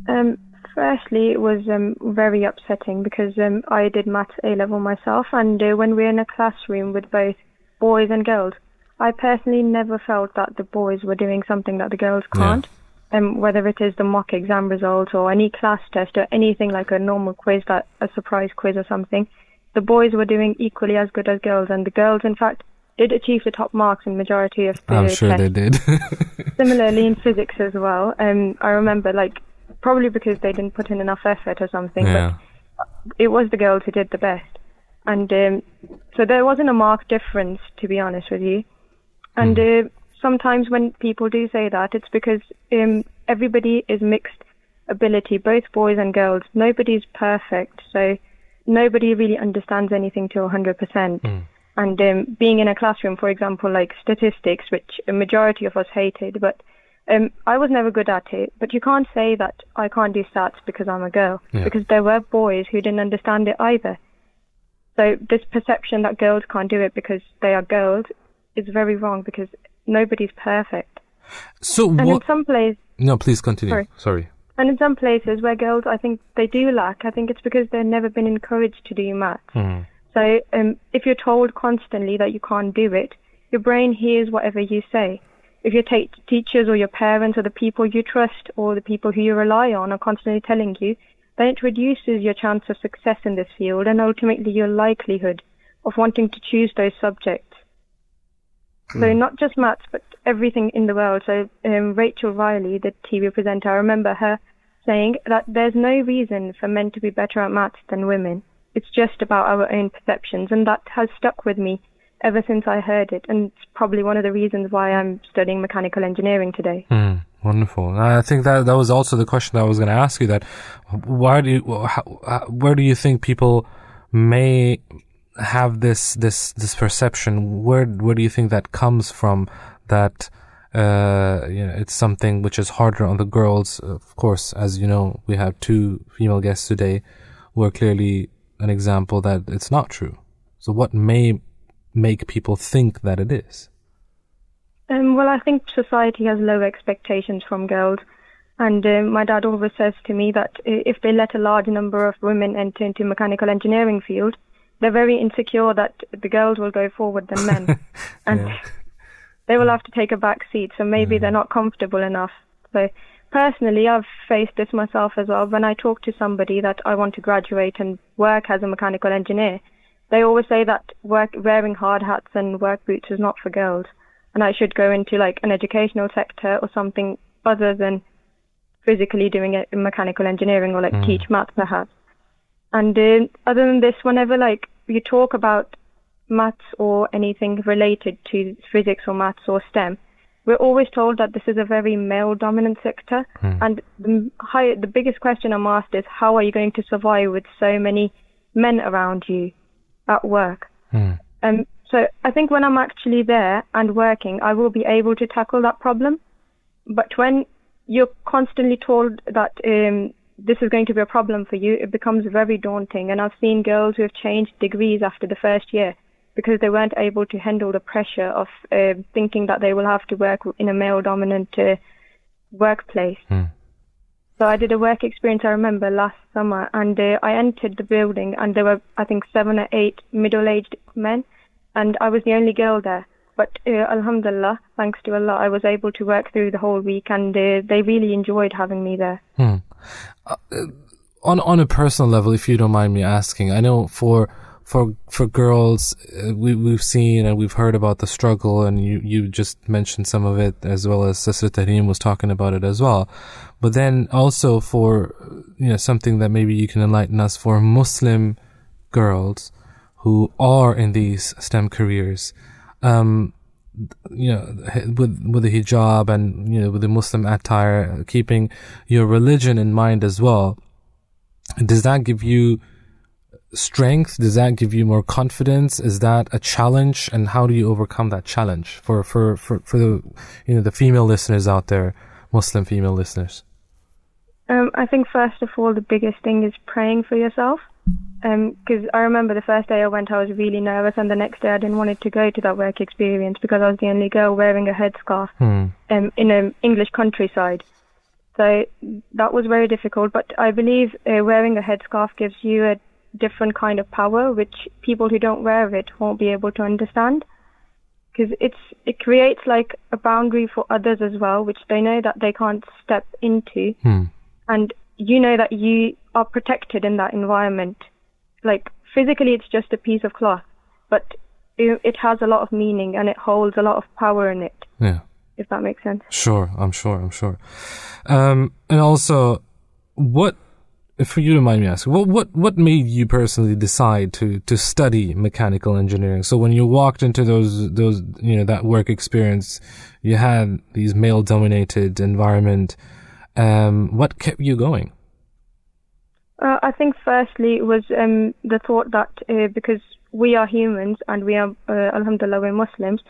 Um, firstly, it was um, very upsetting because um, I did maths A level myself, and uh, when we're in a classroom with both boys and girls, I personally never felt that the boys were doing something that the girls can't. Um, whether it is the mock exam results or any class test or anything like a normal quiz, that a surprise quiz or something, the boys were doing equally as good as girls, and the girls, in fact, did achieve the top marks in majority of the I'm sure tests. they did. Similarly in physics as well. Um, I remember like probably because they didn't put in enough effort or something, yeah. but it was the girls who did the best. And um, so there wasn't a marked difference, to be honest with you. And uh, sometimes when people do say that, it's because um, everybody is mixed ability, both boys and girls. Nobody's perfect, so nobody really understands anything to 100%. And um, being in a classroom, for example, like statistics, which a majority of us hated, but um, I was never good at it. But you can't say that I can't do stats because I'm a girl, Yeah. because there were boys who didn't understand it either. So this perception that girls can't do it because they are girls is very wrong because nobody's perfect. So And what? in some places, No, please continue. Sorry. Sorry. and in some places where girls, I think they do lack. I think it's because they've never been encouraged to do maths. Hmm. So um, if you're told constantly that you can't do it, your brain hears whatever you say. If your ta- teachers or your parents or the people you trust or the people who you rely on are constantly telling you, then it reduces your chance of success in this field and ultimately your likelihood of wanting to choose those subjects. So not just maths, but everything in the world. So um, Rachel Riley, the TV presenter, I remember her saying that there's no reason for men to be better at maths than women. It's just about our own perceptions, and that has stuck with me ever since I heard it, and it's probably one of the reasons why I'm studying mechanical engineering today. Hmm, wonderful. I think that that was also the question that I was going to ask you. That why do you, how, how- where do you think people may have this this this perception? Where where do you think that comes from? That uh, you know, it's something which is harder on the girls. Of course, as you know, we have two female guests today who are clearly an example that it's not true. So, what may make people think that it is? Um, well, I think society has low expectations from girls. And um, my dad always says to me that if they let a large number of women enter into mechanical engineering field, they're very insecure that the girls will go forward than men, and they will have to take a back seat. So maybe they're not comfortable enough. So personally, I've faced this myself as well. When I talk to somebody that I want to graduate and work as a mechanical engineer, they always say that work, wearing hard hats and work boots is not for girls, and I should go into like an educational sector or something other than physically doing it in mechanical engineering or like teach math perhaps. And uh, other than this, whenever like you talk about maths or anything related to physics or maths or STEM, we're always told that this is a very male dominant sector. And the, high, the biggest question I'm asked is how are you going to survive with so many men around you at work? Um, so I think when I'm actually there and working, I will be able to tackle that problem. But when you're constantly told that um, this is going to be a problem for you, it becomes very daunting. And I've seen girls who have changed degrees after the first year because they weren't able to handle the pressure of uh, thinking that they will have to work in a male dominant uh, workplace. So I did a work experience, I remember, last summer, and uh, I entered the building, and there were, I think, seven or eight middle-aged men, and I was the only girl there. But uh, Alhamdulillah, thanks to Allah, I was able to work through the whole week, and uh, they really enjoyed having me there. on on a personal level, if you don't mind me asking, I know for for for girls, uh, we we've seen and we've heard about the struggle, and you you just mentioned some of it as well as Sister Tareem was talking about it as well. But then also for you know something that maybe you can enlighten us for Muslim girls who are in these STEM careers. Um, you know, with with the hijab and you know with the Muslim attire, keeping your religion in mind as well. Does that give you strength? Does that give you more confidence? Is that a challenge? And how do you overcome that challenge for for for for the you know the female listeners out there, Muslim female listeners? Um, I think first of all, the biggest thing is praying for yourself. Because I remember the first day I went, I was really nervous, and the next day I didn't want to go to that work experience because I was the only girl wearing a headscarf um, in an English countryside. So that was very difficult. But I believe uh, wearing a headscarf gives you a different kind of power, which people who don't wear it won't be able to understand. Because it's it creates like a boundary for others as well, which they know that they can't step into, and you know that you are protected in that environment. Like physically, it's just a piece of cloth, but it, it has a lot of meaning and it holds a lot of power in it. Yeah. If that makes sense. Sure, I'm sure, I'm sure. Um, and also, what, for you to mind me asking, what, what, what made you personally decide to, to study mechanical engineering? So when you walked into those, those, you know, that work experience, you had these male dominated environment. Um, what kept you going? Uh, I think firstly was um, the thought that uh, because we are humans and we are, uh, alhamdulillah, we're Muslims,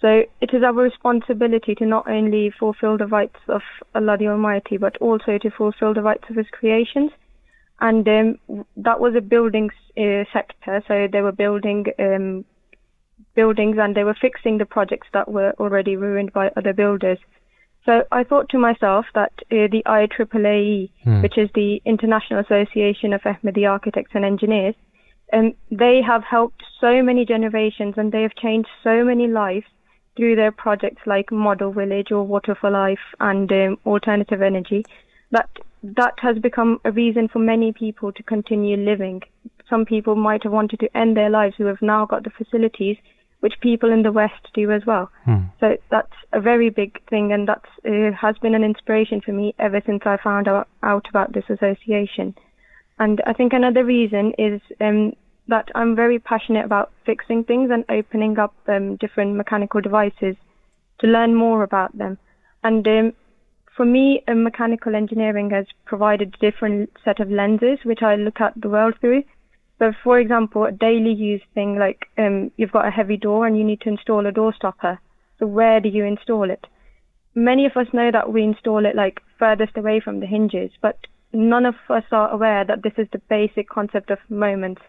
so it is our responsibility to not only fulfill the rights of Allah the Almighty, but also to fulfill the rights of His creations. And um, that was a building uh, sector, so they were building um, buildings and they were fixing the projects that were already ruined by other builders. So I thought to myself that uh, the IAAAE, which is the International Association of Ahmadi Architects and Engineers, um, they have helped so many generations and they have changed so many lives through their projects like Model Village or Water for Life and um, Alternative Energy that that has become a reason for many people to continue living. Some people might have wanted to end their lives who have now got the facilities which people in the West do as well. So that's a very big thing, and that uh, has been an inspiration for me ever since I found out, out about this association. And I think another reason is um, that I'm very passionate about fixing things and opening up um, different mechanical devices to learn more about them. And um, for me, mechanical engineering has provided a different set of lenses which I look at the world through. So, for example, a daily use thing like um, you've got a heavy door and you need to install a door stopper. So, where do you install it? Many of us know that we install it like furthest away from the hinges, but none of us are aware that this is the basic concept of moments,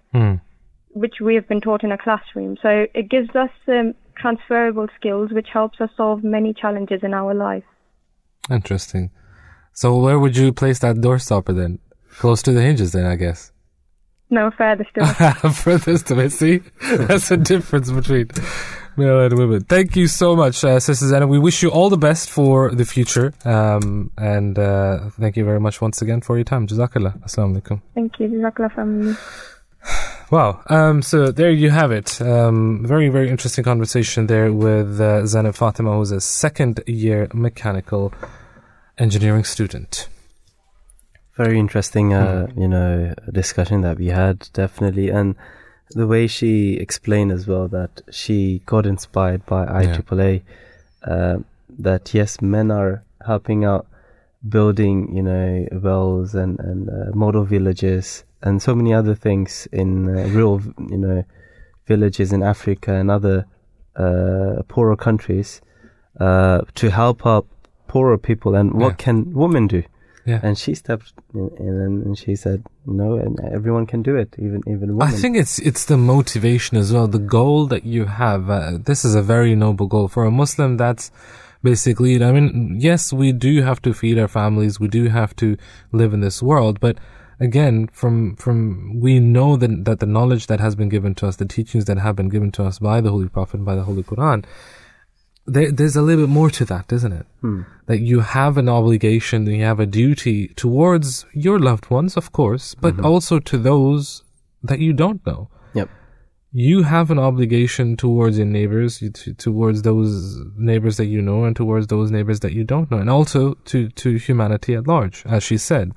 which we have been taught in a classroom. So, it gives us um, transferable skills which helps us solve many challenges in our life. Interesting. So where would you place that door stopper then? Close to the hinges then, I guess. No, further still. Furthest to it. See, that's the difference between male and women. Thank you so much, uh, Sister Zana. We wish you all the best for the future. Um, and uh, thank you very much once again for your time. Jazakallah. Assalamu alaikum. Thank you. Jazakallah family. Wow. Um, so there you have it. Um, very, very interesting conversation there with uh, Zainab Fatima, who's a second year mechanical engineering student. Very interesting, uh, you know, discussion that we had, definitely. And the way she explained as well that she got inspired by IAAAE, uh, that yes, men are helping out building, you know, wells and, and uh, model villages and so many other things in uh, real, you know, villages in Africa and other uh, poorer countries uh, to help up poorer people. And what Yeah. can women do? Yeah. And she stepped in, in and she said, "No, and everyone can do it, even even women." I think it's it's the motivation as well, the goal that you have. Uh, this is a very noble goal for a Muslim. That's basically it. I mean, yes, we do have to feed our families. We do have to live in this world, but again, from from we know that that the knowledge that has been given to us, the teachings that have been given to us by the Holy Prophet and by the Holy Quran, there, there's a little bit more to that, isn't it? Hmm. That you have an obligation, you have a duty towards your loved ones, of course, but mm-hmm. also to those that you don't know. Yep. You have an obligation towards your neighbors, to, towards those neighbors that you know, and towards those neighbors that you don't know, and also to to humanity at large. As she said,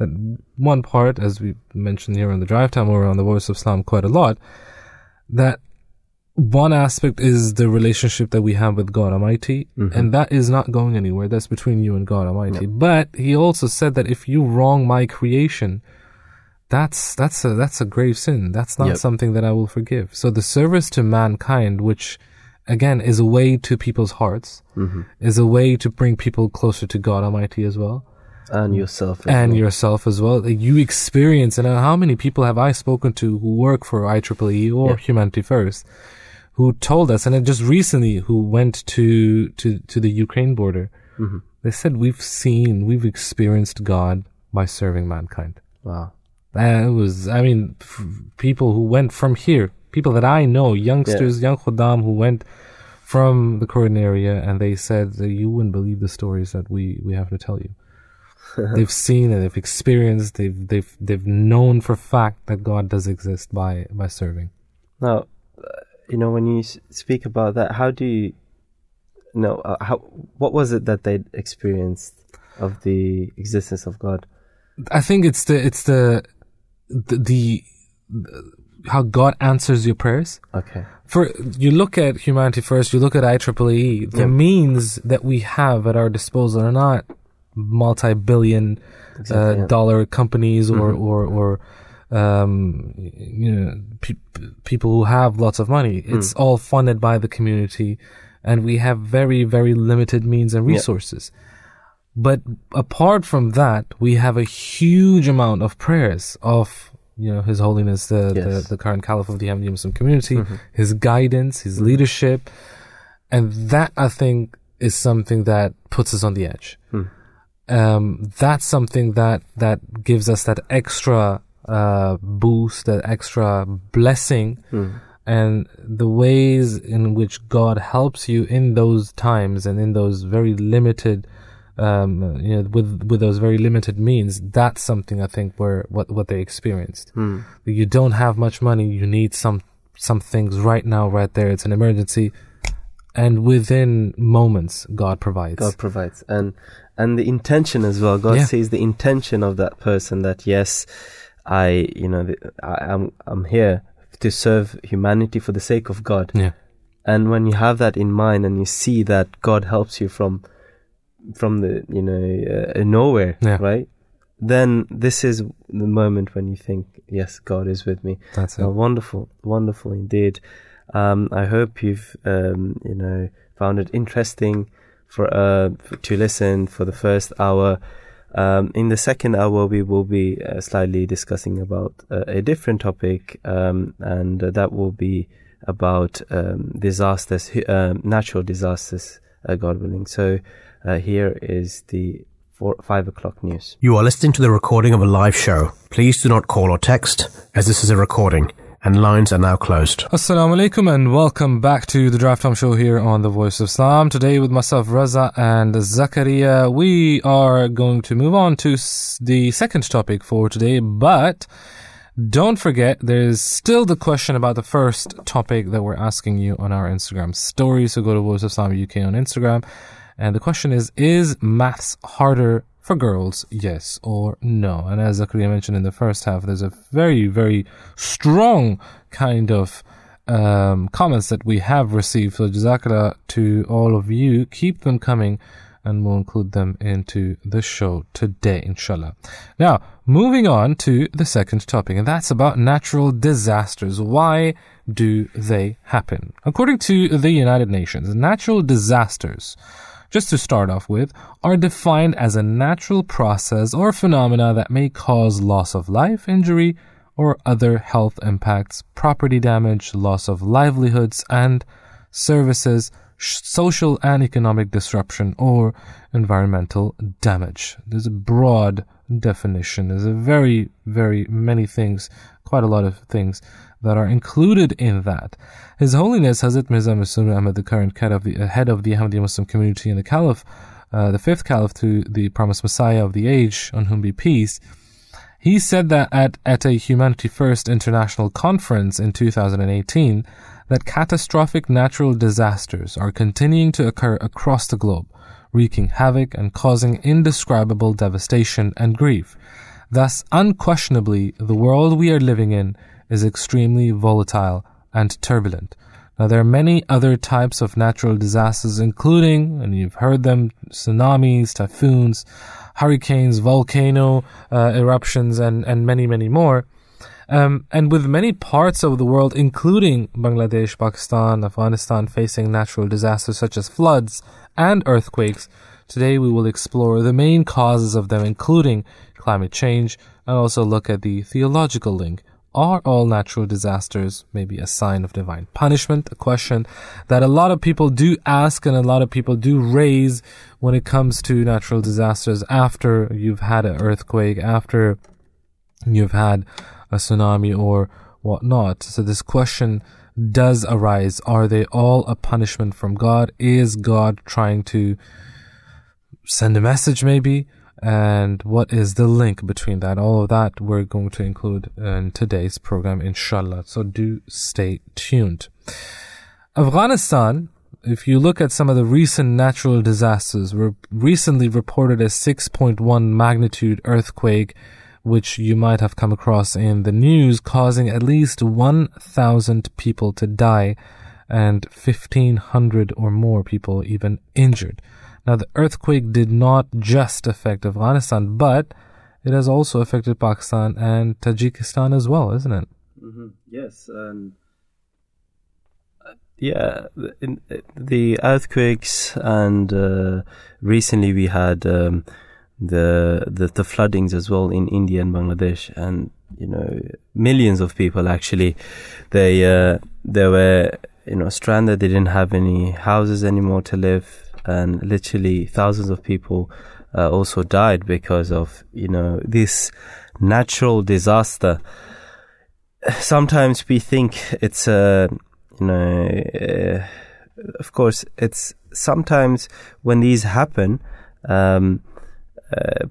that one part, as we mentioned here on the drive time or on the Voice of Islam quite a lot, that one aspect is the relationship that we have with God Almighty, mm-hmm. and that is not going anywhere. That's between you and God Almighty. But he also said that if you wrong my creation, that's that's a that's a grave sin. That's not Yep. something that I will forgive. So the service to mankind, which again is a way to people's hearts, mm-hmm. is a way to bring people closer to God Almighty as well and yourself, as and well. yourself as well. that You experience, and how many people have I spoken to who work for IAAAE or Yeah. Humanity First, who told us, and then just recently, who went to to to the Ukraine border. Mm-hmm. They said we've seen, we've experienced God by serving mankind. wow. It was, I mean, f- people who went from here, people that I know, youngsters, young khuddam who went from the Croydon area, and they said that you wouldn't believe the stories that we, we have to tell you. they've seen and they've experienced, they've, they've, they've known for fact that God does exist by, by serving. Now, you know, when you speak about that, how do you know? Uh, how what was it that they experienced of the existence of God? I think it's the, it's the, the, the, how God answers your prayers. Okay. for you look at humanity first, you look at IAAAE, the Yeah. means that we have at our disposal are not multi-billion Exactly, uh, yeah. Mm-hmm. dollar companies or or or um, you know pe- people who have lots of money. Mm. It's all funded by the community, and we have very very limited means and Yeah. resources. But apart from that, we have a huge amount of prayers of you know His Holiness the Yes. the, the current Caliph of the Ahmadiyya Muslim community, his guidance, his leadership, and that I think is something that puts us on the edge. Um, that's something that that gives us that extra uh, boost, that extra blessing, and the ways in which God helps you in those times and in those very limited, um, you know, with with those very limited means. That's something I think where what what they experienced. You don't have much money. You need some some things right now, right there. It's an emergency, and within moments, God provides. God provides, and and the intention as well. God Yeah. sees the intention of that person. That yes, I you know the, I, I'm I'm here to serve humanity for the sake of God. yeah, And when you have that in mind, and you see that God helps you from from the you know uh, nowhere, Yeah. right? Then this is the moment when you think, yes, God is with me. that's it. Oh, wonderful, wonderful indeed. Um, I hope you've um, you know found it interesting for uh to listen for the first hour. Um, in the second hour, we will be uh, slightly discussing about uh, a different topic, um, and that will be about um, disasters, um, natural disasters, uh, God willing. So uh, here is the four, five o'clock news. You are listening to the recording of a live show. Please do not call or text, as this is a recording, and lines are now closed. Assalamu alaikum and welcome back to the Drive Time Show here on the Voice of Islam. Today with myself, Raza and Zakaria, we are going to move on to the second topic for today, but don't forget there's still the question about the first topic that we're asking you on our Instagram story. So go to Voice of Islam UK on Instagram. And the question is, is maths harder for girls, yes or no? And as Zakaria mentioned in the first half, there's a very, very strong kind of um, comments that we have received. So Jazakallah to all of you. Keep them coming and we'll include them into the show today, inshallah. Now, moving on to the second topic, and that's about natural disasters. Why do they happen? According to the United Nations, natural disasters, just to start off with, are defined as a natural process or phenomena that may cause loss of life, injury, or other health impacts, property damage, loss of livelihoods and services, social and economic disruption, or environmental damage. There's a broad definition. There's a very, very many things, quite a lot of things that are included in that. His Holiness Hazrat Mirza Masroor Ahmad, the current head of the, uh, head of the Ahmadiyya Muslim community and the Caliph, uh, the fifth Caliph to the promised Messiah of the age, on whom be peace, he said that at, at a Humanity First International conference in 2018 that catastrophic natural disasters are continuing to occur across the globe, wreaking havoc and causing indescribable devastation and grief. Thus, unquestionably, the world we are living in is extremely volatile and turbulent. Now, there are many other types of natural disasters, including, and you've heard them, tsunamis, typhoons, hurricanes, volcano uh, eruptions, and, and many, many more. Um, and with many parts of the world, including Bangladesh, Pakistan, Afghanistan, facing natural disasters such as floods and earthquakes, today we will explore the main causes of them, including climate change, and also look at the theological link are all natural disasters maybe a sign of divine punishment? A question that a lot of people do ask and a lot of people do raise when it comes to natural disasters after you've had an earthquake, after you've had a tsunami or whatnot. So this question does arise. Are they all a punishment from God? Is God trying to send a message maybe? And what is the link between that. All of that we're going to include in today's program, inshallah. So do stay tuned. Afghanistan, if you look at some of the recent natural disasters, were recently reported a 6.1 magnitude earthquake, which you might have come across in the news, causing at least 1,000 people to die and 1,500 or more people even injured. Now, the earthquake did not just affect Afghanistan, but it has also affected Pakistan and Tajikistan as well, isn't it? Mm-hmm. Yes. Um, yeah, in, the earthquakes, and uh, recently we had um, the, the the floodings as well in India and Bangladesh, and you know millions of people actually they uh, they were you know stranded. They didn't have any houses anymore to live and literally thousands of people uh, also died because of you know this natural disaster. Sometimes we think it's a you know, uh, of course, it's sometimes when these happen, um, uh,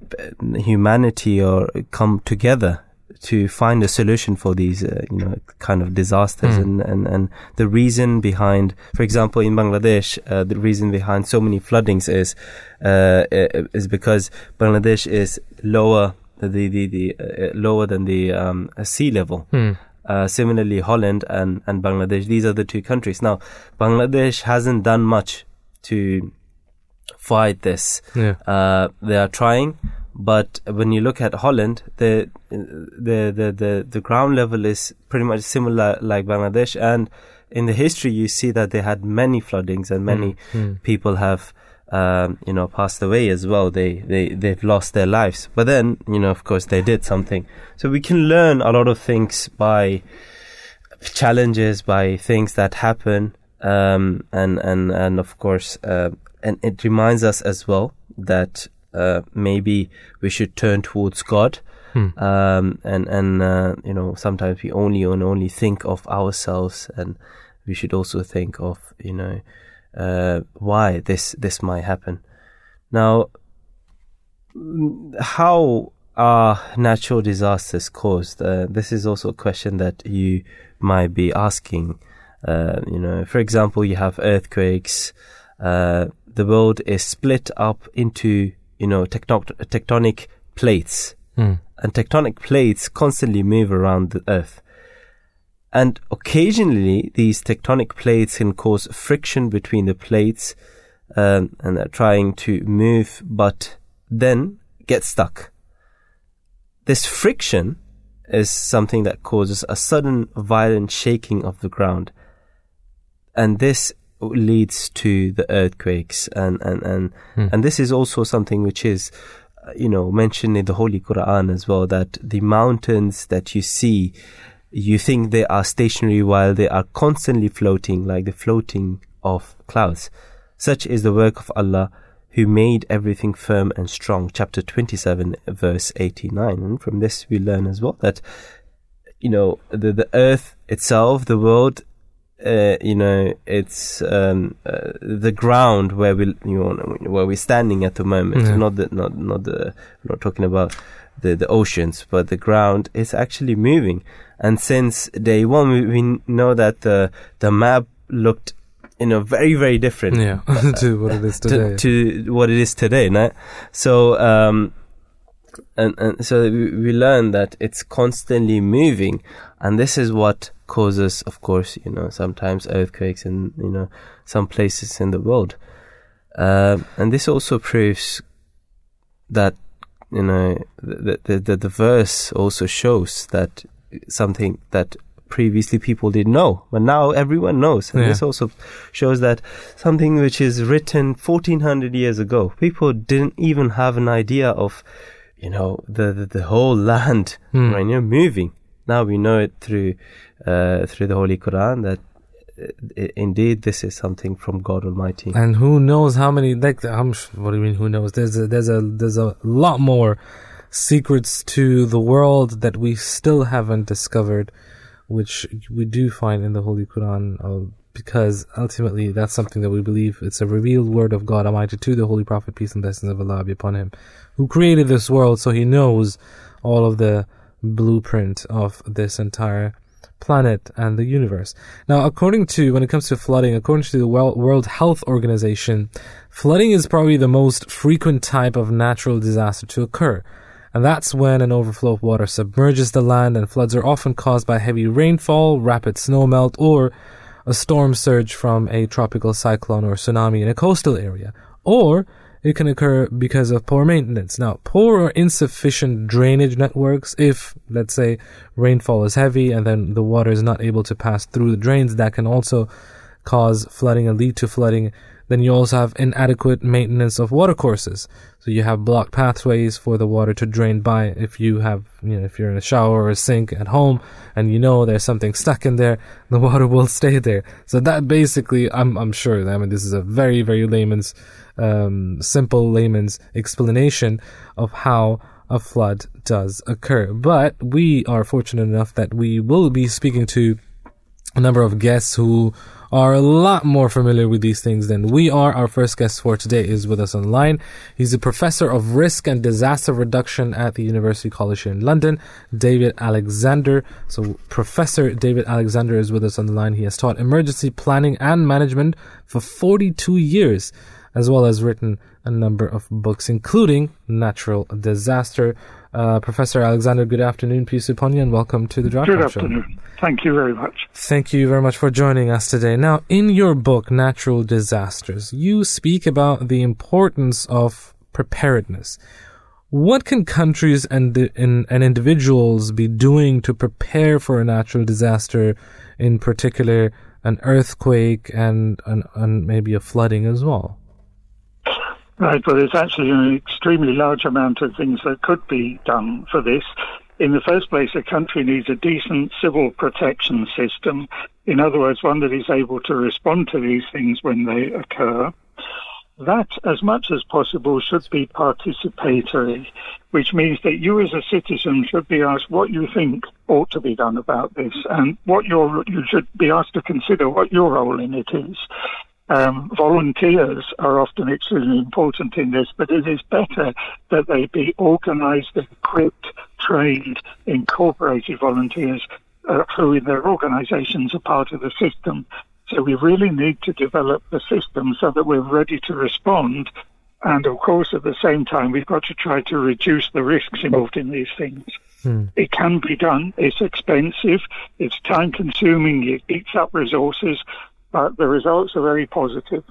humanity or come together to find a solution for these, uh, you know, kind of disasters. Mm. And, and, and the reason behind, for example, in Bangladesh, uh, the reason behind so many floodings is, uh, is because Bangladesh is lower, the, the, the, uh, lower than the, um, sea level. Mm. Uh, similarly, Holland and, and Bangladesh, these are the two countries. Now, Bangladesh hasn't done much to fight this. Yeah. Uh, they are trying, but when you look at Holland, the the the the, the ground level is pretty much similar like Bangladesh, and in the history you see that they had many floodings and many mm. people have um, you know passed away as well. They they they've lost their lives, but then you know of course they did something. So we can learn a lot of things by challenges, by things that happen, um, and and and of course, uh, and it reminds us as well that uh, maybe we should turn towards God. Hmm. Um, and and uh, you know sometimes we only and only think of ourselves, and we should also think of you know uh, why this this might happen. Now, how are natural disasters caused? Uh, this is also a question that you might be asking. Uh, you know, for example, you have earthquakes. Uh, the world is split up into you know, tectonic, tectonic plates. And tectonic plates constantly move around the Earth. And occasionally, these tectonic plates can cause friction between the plates, um, and they're trying to move, but then get stuck. This friction is something that causes a sudden violent shaking of the ground. And this leads to the earthquakes and, and, and, hmm. and this is also something which is, you know, mentioned in the Holy Quran as well, that the mountains that you see, you think they are stationary while they are constantly floating, like the floating of clouds. Such is the work of Allah who made everything firm and strong. Chapter 27, verse 89. And from this we learn as well that, you know, the, the earth itself, the world, uh, you know, it's um, uh, the ground where we, you know, where we're standing at the moment. Yeah. Not the, not, not the, we're not talking about the, the oceans, but the ground is actually moving. And since day one, we, we know that the the map looked, you know, very very different Yeah, to what it is today. to, to what it is today. No? So, um, and, and so we, we learn that it's constantly moving, and this is what causes, of course, you know, sometimes earthquakes in you know some places in the world, Um and this also proves that you know the the the, the verse also shows that something that previously people didn't know, but now everyone knows. And Yeah. this also shows that something which is written 1400 years ago, people didn't even have an idea of, you know, the, the, the whole land, Hmm. right, you know, moving. Now we know it through, uh, through the Holy Quran that uh, indeed this is something from God Almighty. and who knows how many like I'm, what do you mean who knows there's a there's a there's a lot more secrets to the world that we still haven't discovered which we do find in the holy quran uh, because ultimately that's something that we believe it's a revealed word of god almighty to the holy prophet peace and blessings of allah be upon him who created this world so he knows all of the blueprint of this entire planet and the universe. Now, according to, when it comes to flooding, according to the World Health Organization, flooding is probably the most frequent type of natural disaster to occur. And that's when an overflow of water submerges the land, and floods are often caused by heavy rainfall, rapid snowmelt, or a storm surge from a tropical cyclone or tsunami in a coastal area. Or it can occur because of poor maintenance. Now, poor or insufficient drainage networks, if, let's say, rainfall is heavy and then the water is not able to pass through the drains, that can also cause flooding and lead to flooding. Then you also have inadequate maintenance of water courses. So you have blocked pathways for the water to drain by. If you have, you know, if you're in a shower or a sink at home and you know there's something stuck in there, the water will stay there. So that basically, I'm, I'm sure, I mean, this is a very, very layman's, um, simple layman's explanation of how a flood does occur. But we are fortunate enough that we will be speaking to a number of guests who are a lot more familiar with these things than we are. Our first guest for today is with us online. He's a professor of risk and disaster reduction at the University College here in London, David Alexander. So Professor David Alexander is with us on the line. He has taught emergency planning and management for 42 years, as well as written a number of books, including Natural Disaster. Uh, Professor Alexander, good afternoon. Peace upon you, and welcome to the Draft Good afternoon. Thank you very much. Thank you very much for joining us today. Now, in your book, Natural Disasters, you speak about the importance of preparedness. What can countries and, and, and individuals be doing to prepare for a natural disaster, in particular an earthquake and, and, and maybe a flooding as well? Right, well, there's actually an extremely large amount of things that could be done for this. In the first place, a country needs a decent civil protection system. In other words, one that is able to respond to these things when they occur. That, as much as possible, should be participatory, which means that you as a citizen should be asked what you think ought to be done about this and what your, you should be asked to consider what your role in it is. Um, volunteers are often extremely important in this, but it is better that they be organized, equipped, trained, incorporated volunteers uh, who in their organizations are part of the system. So we really need to develop the system so that we're ready to respond And of course, at the same time, we've got to try to reduce the risks involved in these things. Hmm. It can be done. It's expensive. It's time consuming. It eats up resources, but the results are very positive.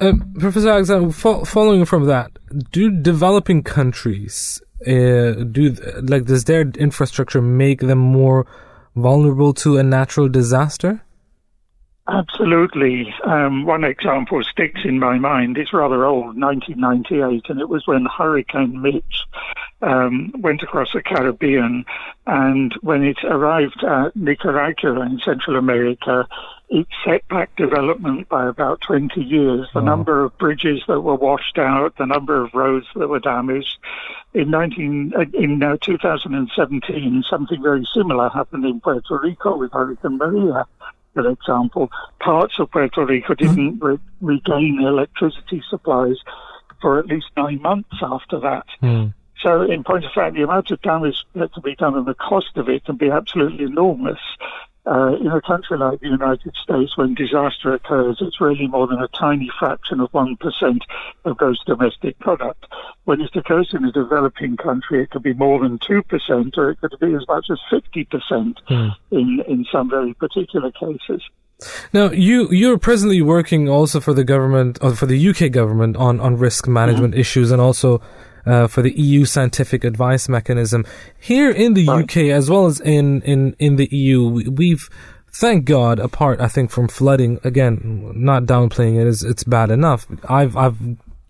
Um, Professor Alexander, fo- following from that, do developing countries uh, do like does their infrastructure make them more vulnerable to a natural disaster? Absolutely. Um, one example sticks in my mind. It's rather old, 1998, and it was when Hurricane Mitch um, went across the Caribbean. And when it arrived at Nicaragua in Central America, it set back development by about 20 years. The number of bridges that were washed out, the number of roads that were damaged. In 19, uh, in uh, 2017, something very similar happened in Puerto Rico with Hurricane Maria for example, parts of Puerto Rico mm-hmm. didn't re- regain electricity supplies for at least nine months after that. Mm. So, in point of fact, the amount of damage that can be done and the cost of it can be absolutely enormous uh, in a country like the United States, when disaster occurs, it's really more than a tiny fraction of 1% of gross domestic product. When it occurs in a developing country, it could be more than 2%, or it could be as much as 50% mm. in, in some very particular cases. Now, you you're presently working also for the government, or for the UK government, on on risk management mm-hmm. issues, and also uh, for the EU scientific advice mechanism. Here in the right. UK, as well as in, in, in the EU, we've, thank God, apart, I think, from flooding, again, not downplaying it, is it's bad enough. I've, I've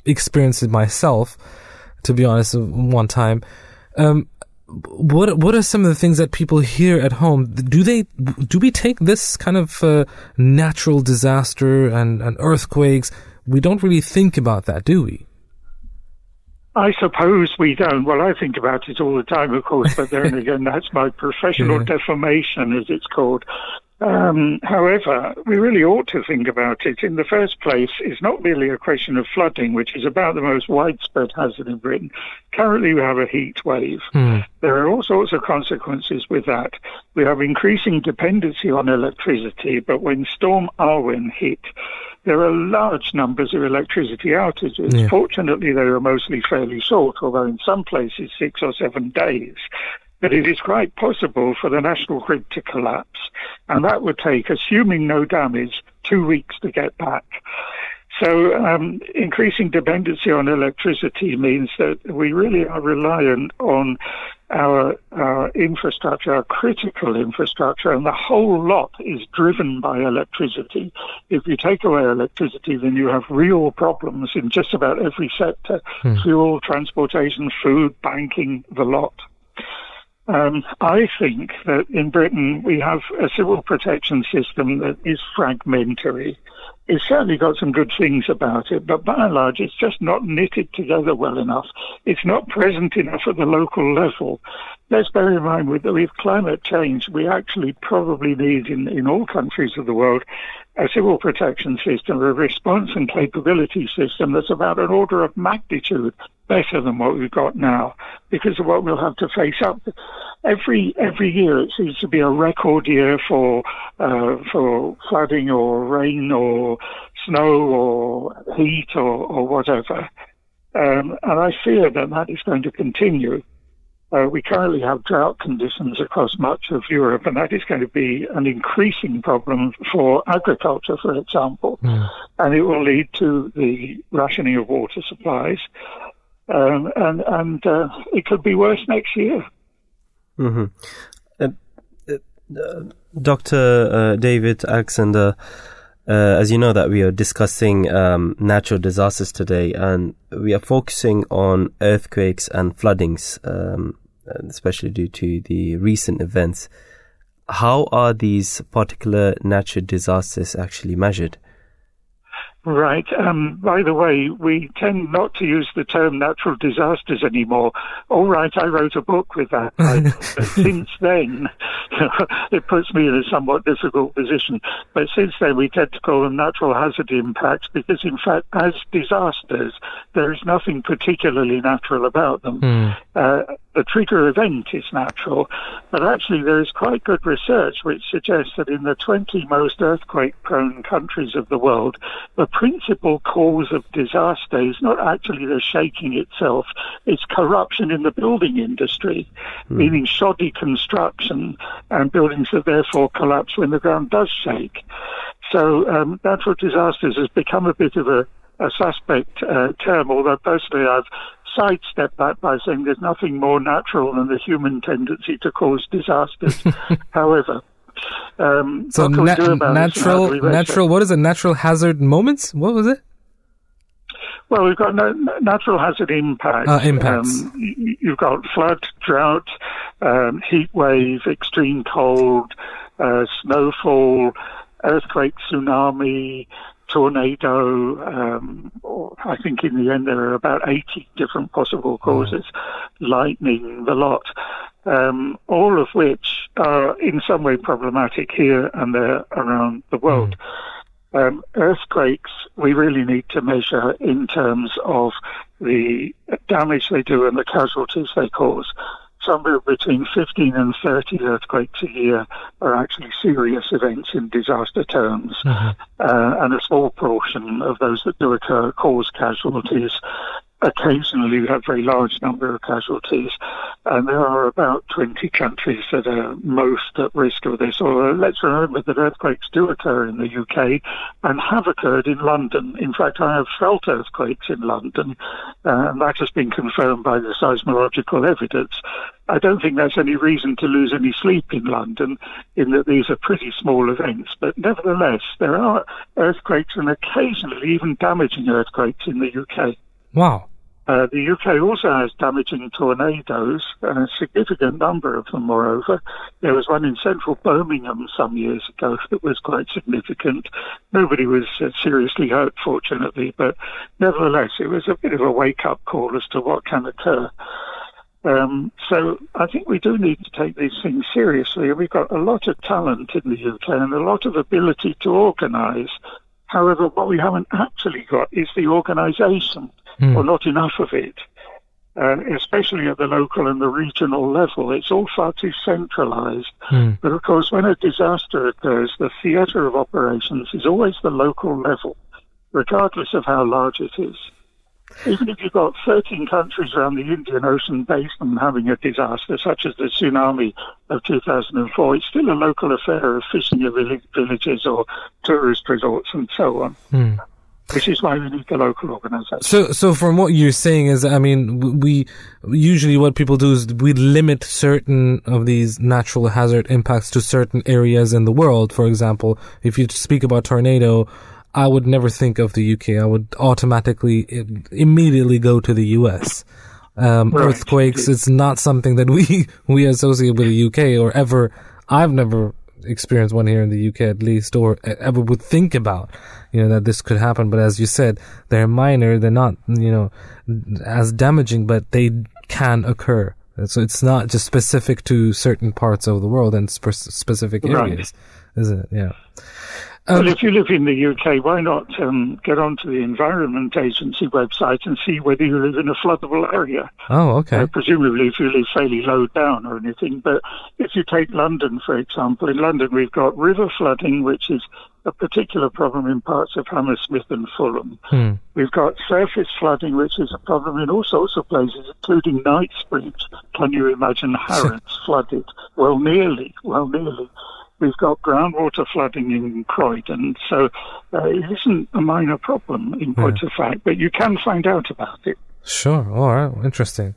experienced it myself, to be honest, one time. Um, what what are some of the things that people hear at home? Do they do we take this kind of uh, natural disaster and, and earthquakes? We don't really think about that, do we? I suppose we don't. Well, I think about it all the time, of course, but then again, that's my professional yeah. deformation, as it's called. Um, however, we really ought to think about it. In the first place, it's not merely a question of flooding, which is about the most widespread hazard in Britain. Currently, we have a heat wave. Mm. There are all sorts of consequences with that. We have increasing dependency on electricity, but when Storm Arwen hit, there are large numbers of electricity outages. Yeah. Fortunately, they are mostly fairly short, although in some places six or seven days. But it is quite possible for the national grid to collapse, and that would take, assuming no damage, two weeks to get back. So, um, increasing dependency on electricity means that we really are reliant on our, our infrastructure, our critical infrastructure, and the whole lot is driven by electricity. If you take away electricity, then you have real problems in just about every sector hmm. fuel, transportation, food, banking, the lot. Um, I think that in Britain we have a civil protection system that is fragmentary. It's certainly got some good things about it, but by and large it's just not knitted together well enough. It's not present enough at the local level. Let's bear in mind that with climate change, we actually probably need in, in all countries of the world a civil protection system, a response and capability system that's about an order of magnitude better than what we've got now because of what we'll have to face up. Every every year it seems to be a record year for uh, for flooding or rain or snow or heat or, or whatever. Um, and I fear that that is going to continue. Uh, we currently have drought conditions across much of Europe, and that is going to be an increasing problem for agriculture, for example. Mm. And it will lead to the rationing of water supplies. Um, and and uh, it could be worse next year. Mm-hmm. Uh, uh Dr. Uh, David Alexander, uh, as you know, that we are discussing um, natural disasters today, and we are focusing on earthquakes and floodings. Um, especially due to the recent events. How are these particular natural disasters actually measured? Right. Um, by the way, we tend not to use the term natural disasters anymore. All right, I wrote a book with that since then, it puts me in a somewhat difficult position. But since then, we tend to call them natural hazard impacts because, in fact, as disasters, there is nothing particularly natural about them. Mm. Uh, the trigger event is natural, but actually there is quite good research which suggests that in the 20 most earthquake prone countries of the world, the principal cause of disaster is not actually the shaking itself, it's corruption in the building industry, mm. meaning shoddy construction and buildings that therefore collapse when the ground does shake. So um, natural disasters has become a bit of a, a suspect uh, term, although personally I've sidestepped that by saying there's nothing more natural than the human tendency to cause disasters. However, um, so na- natural, natural. What is a Natural hazard moments. What was it? Well, we've got no, natural hazard impacts. Uh, impacts. Um, you've got flood, drought, um, heat wave, extreme cold, uh, snowfall, earthquake, tsunami, tornado. Um, I think in the end there are about 80 different possible causes, lightning, the lot, um, all of which are in some way problematic here and there around the world. Mm. Um, earthquakes, we really need to measure in terms of the damage they do and the casualties they cause somewhere between 15 and 30 earthquakes a year are actually serious events in disaster terms, mm-hmm. uh, and a small portion of those that do occur cause casualties. Occasionally, we have very large number of casualties, and there are about 20 countries that are most at risk of this. Or let's remember that earthquakes do occur in the UK and have occurred in London. In fact, I have felt earthquakes in London, uh, and that has been confirmed by the seismological evidence. I don't think there's any reason to lose any sleep in London, in that these are pretty small events. But nevertheless, there are earthquakes and occasionally even damaging earthquakes in the UK. Wow. Uh, the UK also has damaging tornadoes, a significant number of them, moreover. There was one in central Birmingham some years ago that was quite significant. Nobody was uh, seriously hurt, fortunately, but nevertheless, it was a bit of a wake up call as to what can occur. Um, so I think we do need to take these things seriously. We've got a lot of talent in the UK and a lot of ability to organise. However, what we haven't actually got is the organisation mm. or not enough of it, uh, especially at the local and the regional level. It's all far too centralized. Mm. But of course, when a disaster occurs, the theatre of operations is always the local level, regardless of how large it is. Even if you've got 13 countries around the Indian Ocean basin having a disaster, such as the tsunami of 2004, it's still a local affair of fishing villages or tourist resorts and so on. Mm which is why we need the local organisation. So, so from what you're saying is, I mean, we usually what people do is we limit certain of these natural hazard impacts to certain areas in the world. For example, if you speak about tornado, I would never think of the UK. I would automatically immediately go to the US. Um, right. Earthquakes, it's not something that we we associate with the UK or ever. I've never experienced one here in the UK at least, or ever would think about you know, that this could happen. But as you said, they're minor. They're not, you know, as damaging, but they can occur. So it's not just specific to certain parts of the world and sp- specific areas, right. is it? Yeah. Um, well, if you live in the UK, why not um, get onto the Environment Agency website and see whether you live in a floodable area? Oh, okay. Uh, presumably, if you live fairly low down or anything. But if you take London, for example, in London we've got river flooding, which is a particular problem in parts of Hammersmith and Fulham. Hmm. We've got surface flooding, which is a problem in all sorts of places, including Knightsbridge. Can you imagine Harrods flooded? Well, nearly, well, nearly. We've got groundwater flooding in Croydon, so uh, it isn't a minor problem in point yeah. of fact, but you can find out about it. Sure. All right. Interesting.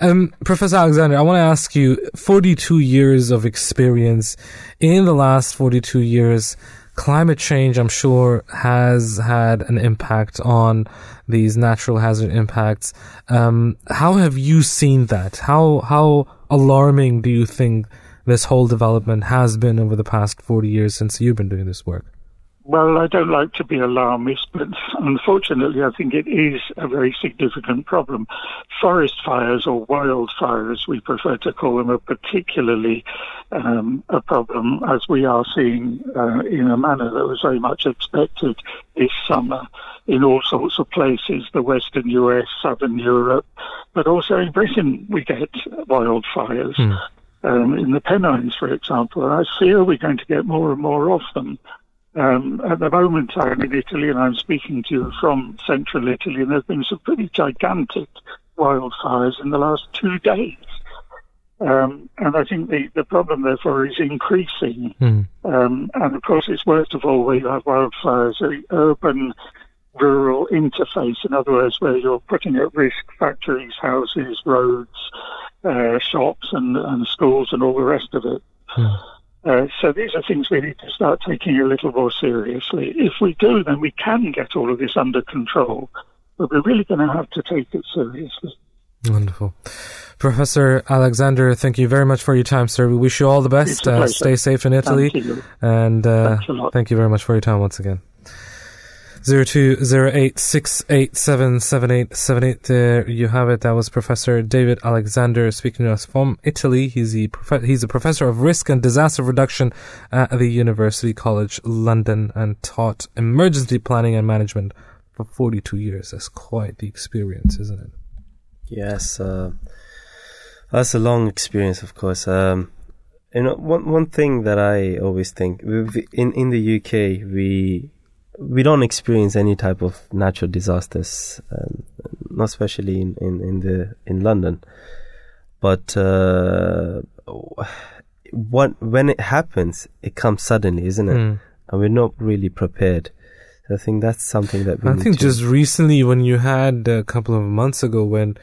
Um, Professor Alexander, I want to ask you 42 years of experience. In the last 42 years, climate change, I'm sure, has had an impact on these natural hazard impacts. Um, how have you seen that? How how alarming do you think this whole development has been over the past 40 years since you've been doing this work? Well, I don't like to be alarmist, but unfortunately, I think it is a very significant problem. Forest fires, or wildfires, we prefer to call them, are particularly um, a problem, as we are seeing uh, in a manner that was very much expected this summer in all sorts of places the Western US, Southern Europe, but also in Britain, we get wildfires. Mm. Um, in the Pennines, for example, And I fear we're going to get more and more of them Um, at the moment, I'm in Italy and I'm speaking to you from central Italy, and there's been some pretty gigantic wildfires in the last two days. Um, and I think the, the problem, therefore, is increasing. Mm. Um, and of course, it's worst of all where you have wildfires, the urban rural interface, in other words, where you're putting at risk factories, houses, roads, uh, shops, and, and schools, and all the rest of it. Mm. Uh, so these are things we need to start taking a little more seriously. If we do, then we can get all of this under control, but we're really going to have to take it seriously. Wonderful. Professor Alexander, thank you very much for your time, sir. We wish you all the best. Uh, stay safe in Italy. Thank. And uh, Thanks a lot. thank you very much for your time once again. Zero two zero eight six eight seven seven eight seven eight. There you have it. That was Professor David Alexander speaking to us from Italy. He's the prof- he's a professor of risk and disaster reduction at the University College London and taught emergency planning and management for forty two years. That's quite the experience, isn't it? Yes, uh, that's a long experience, of course. Um, you know, one one thing that I always think in in the UK we we don't experience any type of natural disasters, um, not especially in, in, in the in London. But uh, what when it happens, it comes suddenly, isn't it? Mm. And we're not really prepared. So I think that's something that we I think to- just recently, when you had a couple of months ago, when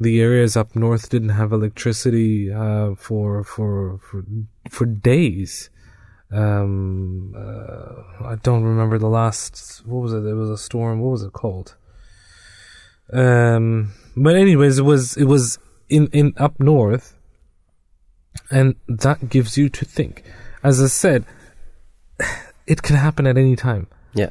the areas up north didn't have electricity uh, for for for for days. Um, uh, I don't remember the last. What was it? It was a storm. What was it called? Um, but anyways, it was it was in in up north, and that gives you to think. As I said, it can happen at any time yeah.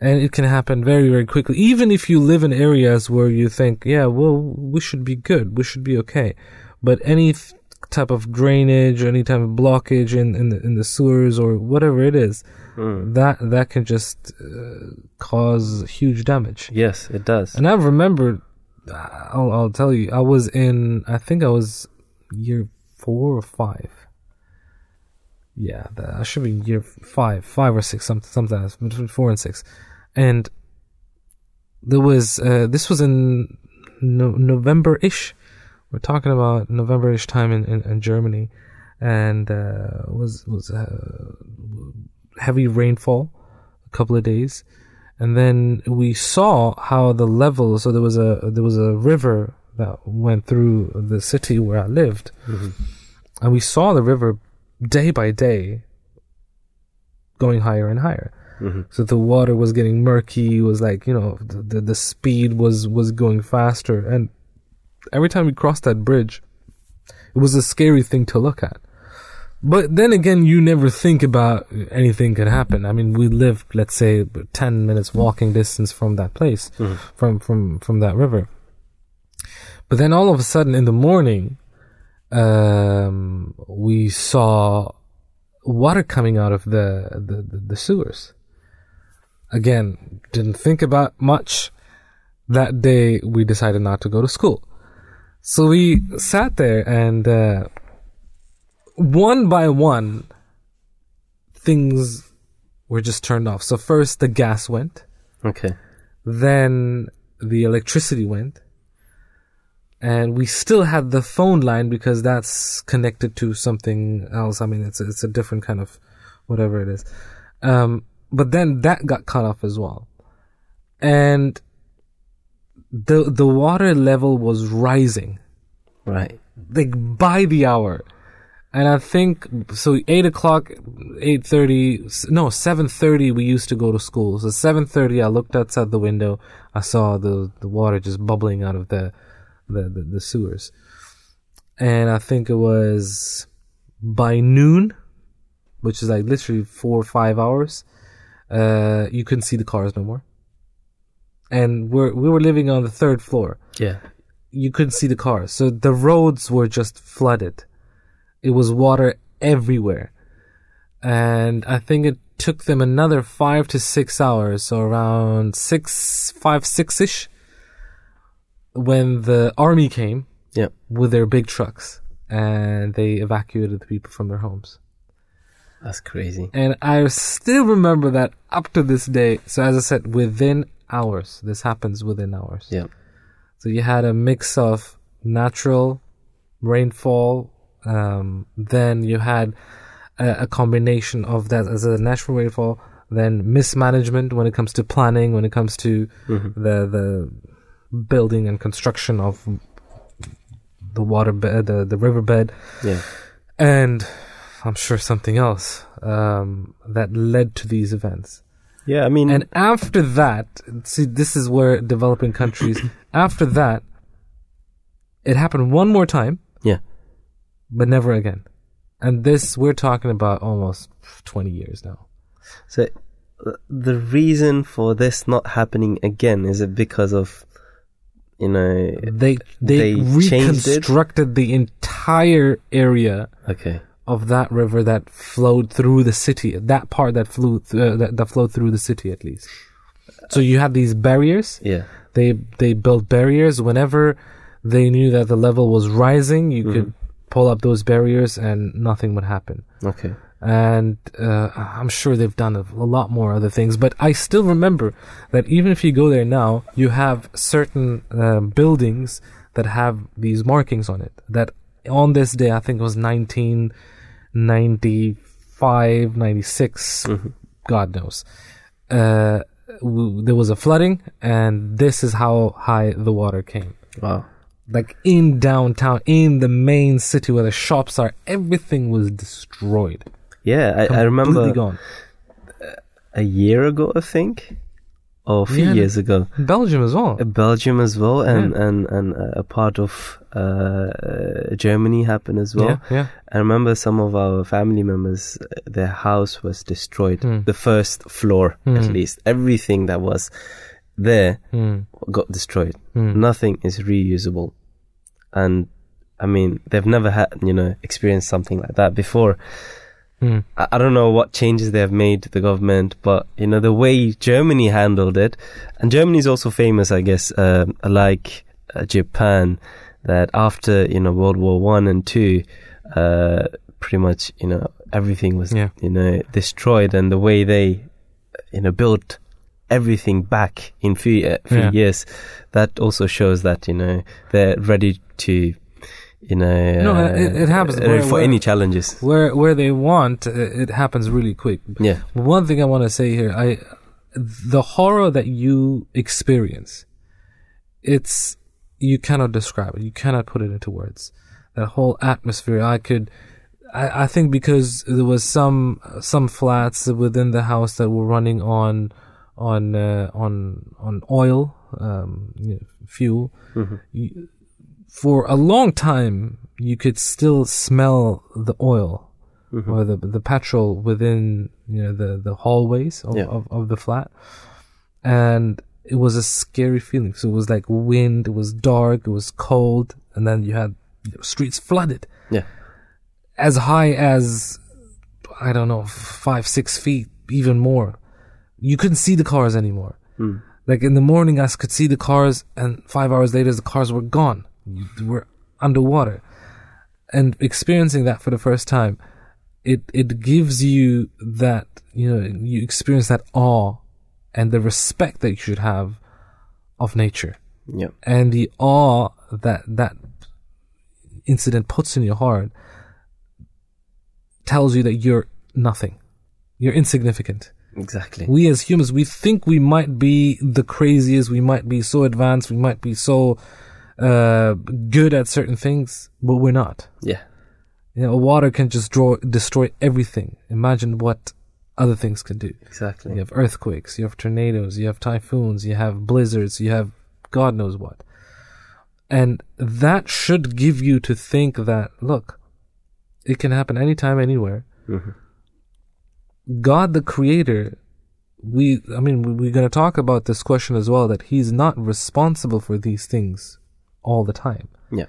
and it can happen very very quickly even if you live in areas where you think yeah well we should be good we should be okay but any type of drainage any type of blockage in in the, in the sewers or whatever it is Mm. that that can just uh, cause huge damage Yes, it does. and i remember I'll, I'll tell you i was in i think i was year 4 or 5 yeah, that I should be year five, five or six, something, else, between four and six, and there was uh, this was in no- November-ish. We're talking about November-ish time in, in, in Germany, and uh, was was uh, heavy rainfall, a couple of days, and then we saw how the level. So there was a there was a river that went through the city where I lived, and we saw the river day by day going higher and higher. So the water was getting murky. It was like you know the, the the speed was was going faster, and every time we crossed that bridge, it was a scary thing to look at. But then again, you never think about anything could happen. I mean, we lived, let's say, ten minutes walking distance from that place, from from from that river. But then all of a sudden, in the morning, um, we saw water coming out of the, the, the, the sewers. Again, didn't think about much. That day, we decided not to go to school. So we sat there and, uh, one by one, things were just turned off. So first the gas went, Okay. then the electricity went, and we still had the phone line because that's connected to something else. I mean, it's a, it's a different kind of whatever it is. Um, but then that got cut off as well, and the the water level was rising Right. like by the hour. And I think so. Eight o'clock, eight thirty. No, seven thirty. We used to go to school. So seven thirty, I looked outside the window. I saw the the water just bubbling out of the the the, the sewers. And I think it was by noon, which is like literally four or five hours. Uh, you couldn't see the cars no more. And we're we were living on the third floor Yeah. you couldn't see the cars. So the roads were just flooded. It was water everywhere. And I think it took them another five to six hours, so around six, five, six ish, when the army came Yeah. with their big trucks and they evacuated the people from their homes. That's crazy. And I still remember that up to this day. So as I said, within hours, this happens within hours. Yeah. So you had a mix of natural rainfall, um, then you had a, a combination of that as a natural rainfall, then mismanagement when it comes to planning, when it comes to the the building and construction of the water bed, the the riverbed, Yeah. and I'm sure something else um, that led to these events. Yeah, I mean, And after that, see, this is where developing countries, after that, it happened one more time, yeah. but never again. And this, we're talking about almost 20 years now. So uh, the reason for this not happening again is it because of you know They, they, They reconstructed the entire area okay of that river that flowed through the city, that part that flew, th- uh, that, that flowed through the city at least. So you had these barriers. yeah They they built barriers whenever they knew that the level was rising. You could pull up those barriers and nothing would happen. okay And uh, I'm sure they've done a, a lot more other things. But I still remember that even if you go there now, you have certain um, buildings that have these markings on it. That on this day, I think it was 1995, 96, God knows. Uh, w- there was a flooding, and this is how high the water came wow like in downtown, in the main city where the shops are, everything was destroyed. yeah I, I remember gone. a year ago I think or a few Yeah, years ago Belgium as well. Uh, Belgium as well and Yeah. and and uh, a part of uh, uh, Germany happened as well yeah, yeah. I remember some of our family members, their house was destroyed. Hmm. The first floor, at Hmm. least. Everything that was there Mm, got destroyed. mm. Nothing is reusable. And, I mean, they've never had, you know, experienced something like that before. Mm. I, I don't know what changes they have made, to the government, but, you know, the way Germany handled it, and Germany is also famous, I guess, um like uh, Japan, that after, you know, World War One and Two, uh, pretty much, you know, everything was, Yeah. you know, destroyed, and the way they, you know, built everything back in few uh, few Yeah. years, that also shows that you know they're ready to, you know, No, uh, it- it happens. uh, for where- any challenges. Where where they want, uh, it happens really quick. Yeah, One thing I want to say here, I the horror that you experience, it's you cannot describe it. You cannot put it into words. That whole atmosphere, I could. I, I think because there was some some flats within the house that were running on on uh, on on oil um, you know, fuel. You, for a long time, you could still smell the oil or the the petrol within you know the the hallways of, Yeah. of, of the flat, and it was a scary feeling. So it was like wind, it was dark, it was cold, and then you had streets flooded yeah, as high as I don't know five six feet, even more. You couldn't see the cars anymore. Mm. Like in the morning, I could see the cars, and five hours later, the cars were gone. You were underwater, and experiencing that for the first time, it it gives you that you know you experience that awe and the respect that you should have of nature yeah, and the awe that that incident puts in your heart tells you that you're nothing. You're insignificant. exactly. We as humans, we think we might be the craziest, we might be so advanced, we might be so uh, good at certain things, but we're not. Yeah, You know, water can just draw, destroy everything. Imagine what other things can do. exactly. You have earthquakes, you have tornadoes, you have typhoons, you have blizzards, you have God knows what. And that should give you to think that, look, it can happen anytime, anywhere. Mhm. God, the creator, we, I mean, we're going to talk about this question as well, that he's not responsible for these things all the time. Yeah,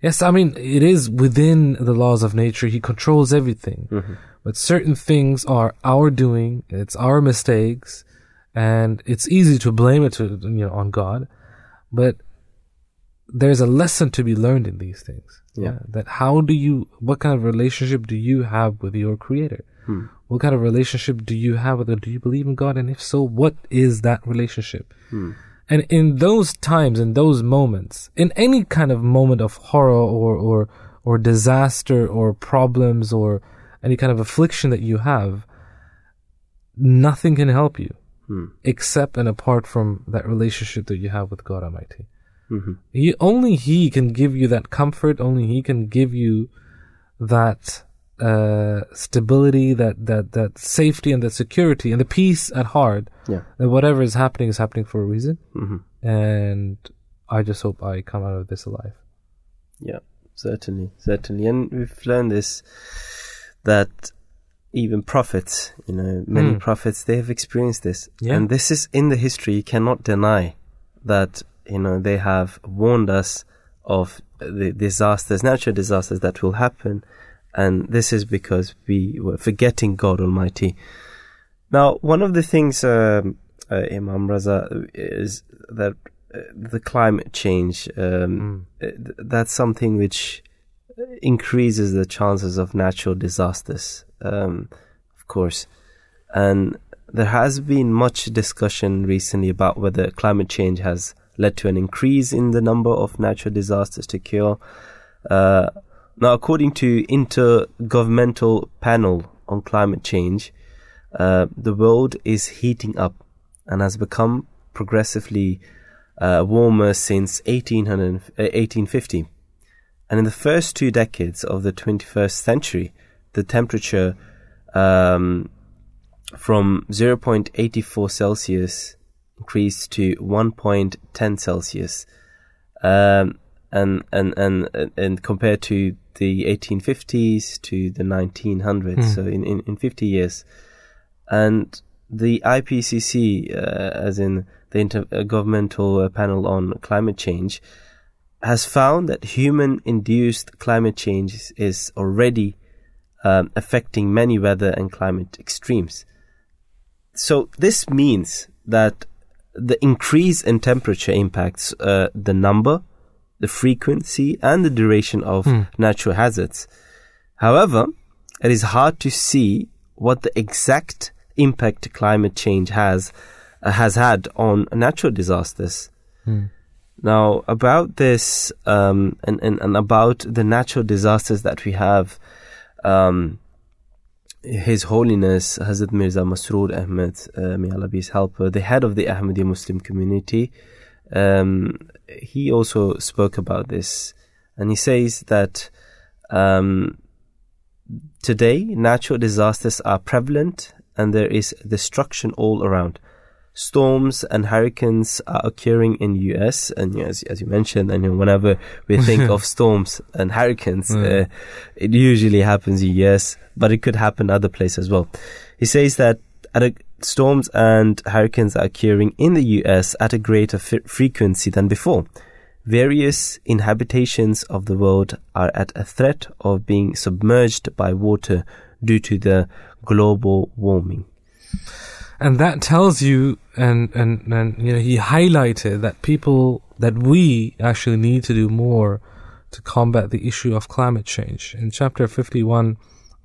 Yes, I mean, it is within the laws of nature. He controls everything. Mm-hmm. But certain things are our doing, it's our mistakes, and it's easy to blame it to, you know, on God. But there's a lesson to be learned in these things. Yeah. Uh, that how do you, what kind of relationship do you have with your creator? Hmm. What kind of relationship do you have with it? Do you believe in God? And if so, what is that relationship? Hmm. And in those times, in those moments, in any kind of moment of horror or, or, or disaster or problems or any kind of affliction that you have, nothing can help you hmm. except and apart from that relationship that you have with God Almighty. Mm-hmm. He, only He can give you that comfort. Only He can give you that uh, stability, that that that safety, and that security, and the peace at heart. Yeah. That whatever is happening is happening for a reason. Mm-hmm. And I just hope I come out of this alive. Yeah, certainly, certainly. And we've learned this that even prophets, you know, many Hmm. prophets, they have experienced this. Yeah. And this is in the history. You cannot deny that, you know, they have warned us of the disasters, natural disasters that will happen. And this is because we were forgetting God Almighty. Now, one of the things, um, uh, Imam Raza, is that uh, the climate change, um, uh, th- that's something which increases the chances of natural disasters, um, of course. And there has been much discussion recently about whether climate change has led to an increase in the number of natural disasters to cure. Uh, now, according to Intergovernmental Panel on Climate Change, uh, the world is heating up and has become progressively uh, warmer since 1800, uh, 1850. And in the first two decades of the 21st century, the temperature um, from 0.84 Celsius increased to 1.10 Celsius. Um, and, and, and, and compared to the 1850s to the 1900s, so in, in, in 50 years. And the IPCC, uh, as in the Intergovernmental uh, Panel on Climate Change, has found that human induced climate change is- is already um, affecting many weather and climate extremes. So this means that the increase in temperature impacts uh, the number, the frequency, and the duration of natural hazards. However, it is hard to see what the exact impact climate change has uh, has had on natural disasters. Now, about this um, and, and, and about the natural disasters that we have, um, His Holiness Hazrat Mirza Masroor Ahmad, uh, may Allah be his helper, the head of the Ahmadi Muslim community, um, he also spoke about this. And he says that um, today natural disasters are prevalent and there is destruction all around storms and hurricanes are occurring in US and as, as you mentioned and whenever we think of storms and hurricanes uh, it usually happens in US but it could happen other places as well he says that at a, storms and hurricanes are occurring in the US at a greater f- frequency than before. Various inhabitations of the world are at a threat of being submerged by water due to the global warming. And that tells you and and and you know he highlighted that people that we actually need to do more to combat the issue of climate change. In chapter 51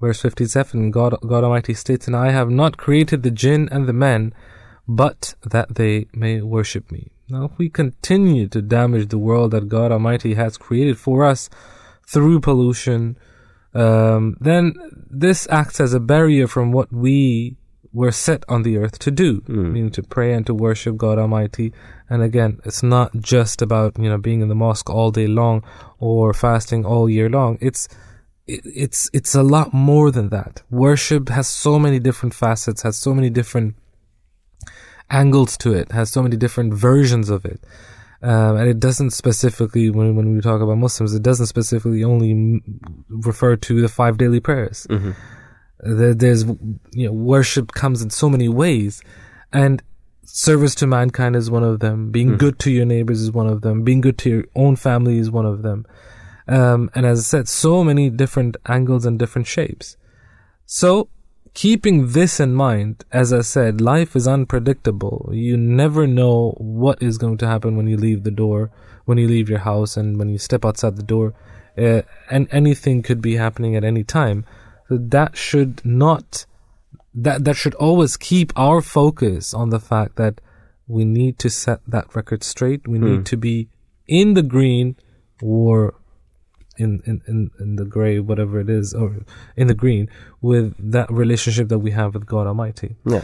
verse 57 god god almighty states and i have not created the jinn and the men but that they may worship me now if we continue to damage the world that god almighty has created for us through pollution um, then this acts as a barrier from what we were set on the earth to do, meaning to pray and to worship God Almighty. And again, it's not just about you know being in the mosque all day long or fasting all year long. It's it, it's it's a lot more than that. Worship has so many different facets, has so many different angles to it, has so many different versions of it. Um, and it doesn't specifically, when, when we talk about Muslims, it doesn't specifically only m- refer to the five daily prayers. There, there's, you know, worship comes in so many ways, and service to mankind is one of them. Being good to your neighbors is one of them. Being good to your own family is one of them. Um, and as I said, so many different angles and different shapes. So, keeping this in mind, as I said, life is unpredictable. You never know what is going to happen when you leave the door, when you leave your house, and when you step outside the door. Uh, and anything could be happening at any time. So that should not that that should always keep our focus on the fact that we need to set that record straight. We need to be in the green or in, in, in, in the gray, whatever it is, or in the green with that relationship that we have with God Almighty. Yeah.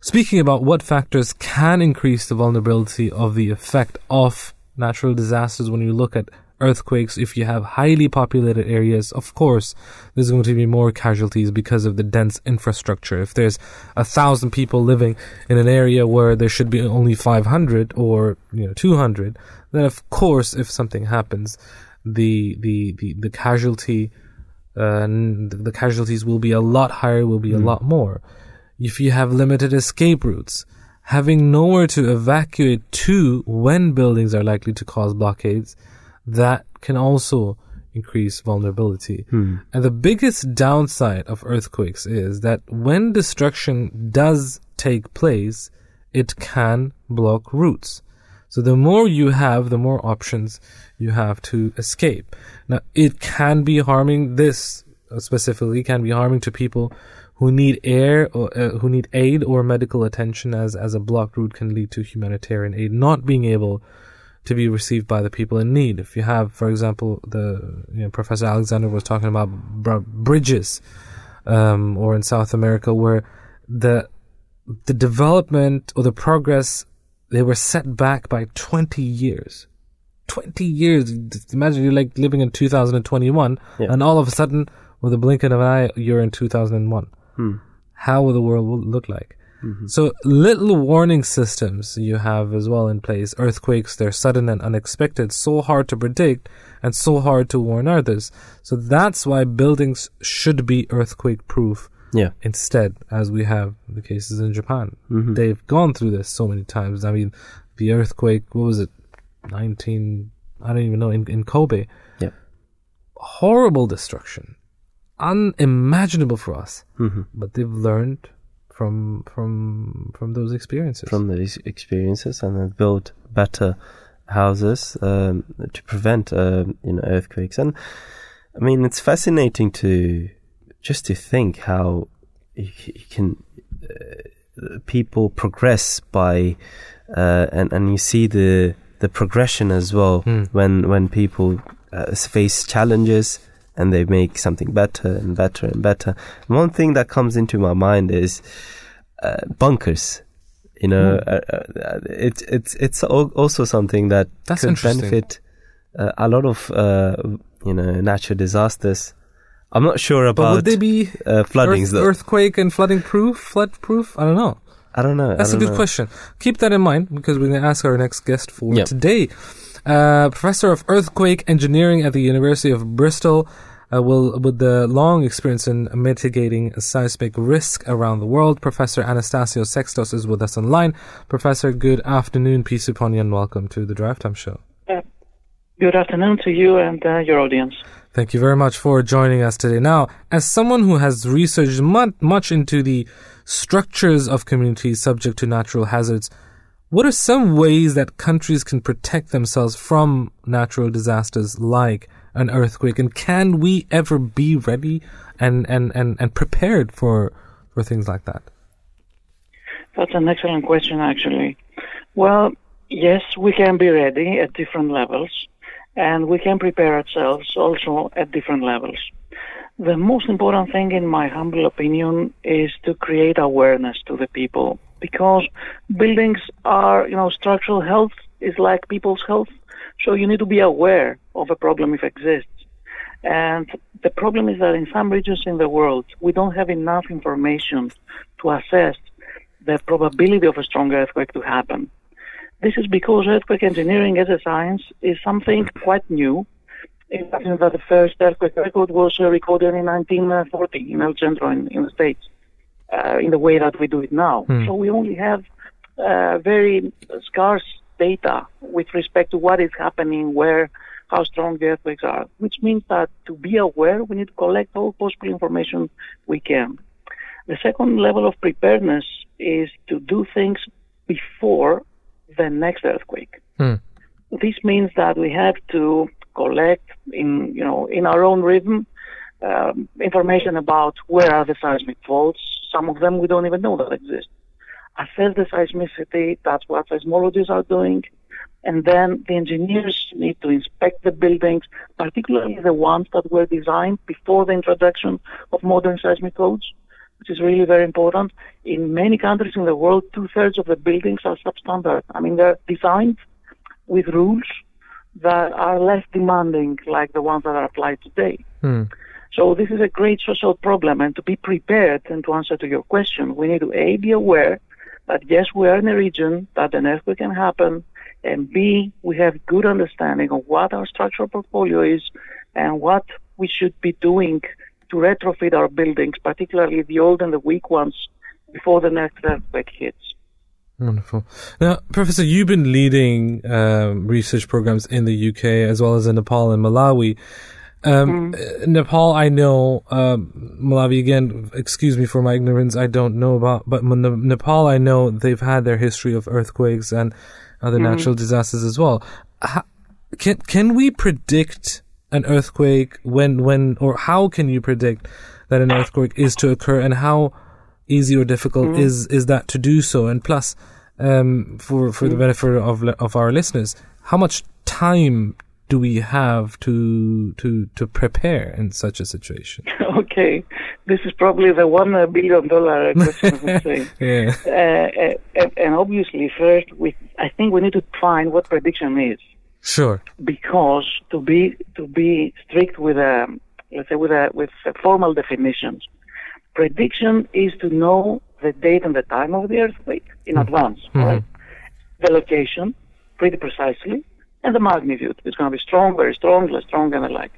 Speaking about what factors can increase the vulnerability of the effect of natural disasters when you look at earthquakes, if you have highly populated areas, of course, there's going to be more casualties because of the dense infrastructure. If there's a thousand people living in an area where there should be only 500 or, you know, 200, then of course, if something happens, the, the, the, the casualty, uh, the casualties will be a lot higher, will be a lot more. If you have limited escape routes, having nowhere to evacuate to when buildings are likely to cause blockades, that can also increase vulnerability. And the biggest downside of earthquakes is that when destruction does take place, it can block routes. So the more you have, the more options you have to escape. Now, it can be harming this specifically can be harming to people who need air or uh, who need aid or medical attention as as a blocked route can lead to humanitarian aid not being able to be received by the people in need. If you have, for example, the you know, Professor Alexander was talking about br- bridges, um, or in South America where the the development or the progress they were set back by 20 years 20 years imagine you're like living in 2021 Yeah. and all of a sudden with a blink of an eye you're in 2001 Hmm. how will the world look like so little warning systems you have as well in place earthquakes they're sudden and unexpected so hard to predict and so hard to warn others so that's why buildings should be earthquake proof Yeah. instead, as we have the cases in Japan. They've gone through this so many times. I mean, the earthquake, what was it, 19, I don't even know, in, in Kobe. Yeah. Horrible destruction. Unimaginable for us. But they've learned from from from those experiences. From these experiences and have built better houses um, to prevent um, you know earthquakes. And I mean, it's fascinating to just to think how you, you can uh, people progress by uh, and and you see the the progression as well when when people uh, face challenges and they make something better and better and better. One thing that comes into my mind is uh, bunkers. You know, uh, uh, it's it's it's also something that That's could benefit uh, a lot of uh, you know natural disasters. I'm not sure about. but would they be floodings earth- though. earthquake and flooding proof? Flood proof? I don't know. I don't know. That's a don't good know. question. Keep that in mind because we're going to ask our next guest for Yep. today. Uh, professor of earthquake engineering at the University of Bristol, uh, will with the long experience in mitigating seismic risk around the world. Professor Anastasios Sextos is with us online. Professor, good afternoon, peace upon you, and welcome to the Drive Time Show. Good afternoon to you and uh, your audience. Thank you very much for joining us today. Now, as someone who has researched much, much into the structures of communities subject to natural hazards, what are some ways that countries can protect themselves from natural disasters like an earthquake? And can we ever be ready and, and, and, and prepared for, for things like that? That's an excellent question, actually. Well, yes, we can be ready at different levels, and we can prepare ourselves also at different levels. The most important thing, in my humble opinion, is to create awareness to the people because buildings are, you know, structural health is like people's health. So you need to be aware of a problem if it exists. And the problem is that in some regions in the world, we don't have enough information to assess the probability of a strong earthquake to happen. This is because earthquake engineering as a science is something quite new. In that the first earthquake record was uh, recorded in 1940 in El Centro in, in the States, uh, in the way that we do it now. So we only have uh, very scarce data with respect to what is happening, where, how strong the earthquakes are, which means that to be aware, we need to collect all possible information we can. The second level of preparedness is to do things before the next earthquake. Hmm. This means that we have to collect in you know in our own rhythm um, information about where are the seismic faults, Some of them we don't even know that exist. Assess the seismicity. That's what seismologists are doing. And then the engineers need to inspect the buildings, particularly the ones that were designed before the introduction of modern seismic codes, which is really very important. In many countries in the world, two thirds of the buildings are substandard. I mean, they're designed with rules that are less demanding, like the ones that are applied today. Hmm. So this is a great social problem, and to be prepared and to answer to your question, we need to a be aware that yes, we are in a region that an earthquake can happen, and b we have good understanding of what our structural portfolio is and what we should be doing to retrofit our buildings, particularly the old and the weak ones, before the next earthquake hits. Wonderful. Now, Professor, you've been leading um, research programs in the UK as well as in Nepal and Malawi. Um, uh, Nepal, I know. Um, Malawi, again, excuse me for my ignorance. I don't know about, but Mon- Nepal, I know they've had their history of earthquakes and other natural disasters as well. How, can can we predict an earthquake when when or how can you predict that an earthquake is to occur and how easy or difficult is is that to do so? And plus, um, for for the benefit of of our listeners, how much time do we have to to to prepare in such a situation? okay, this is probably the uh, billion dollar question. I would say. Yeah. uh, uh, and, and obviously, first, we I think we need to find what prediction is, Sure. because to be to be strict with a let's say with a with a formal definitions, prediction is to know the date and the time of the earthquake in advance, right? The location, pretty precisely, and the magnitude. It's going to be strong, very strong, less strong, and the like.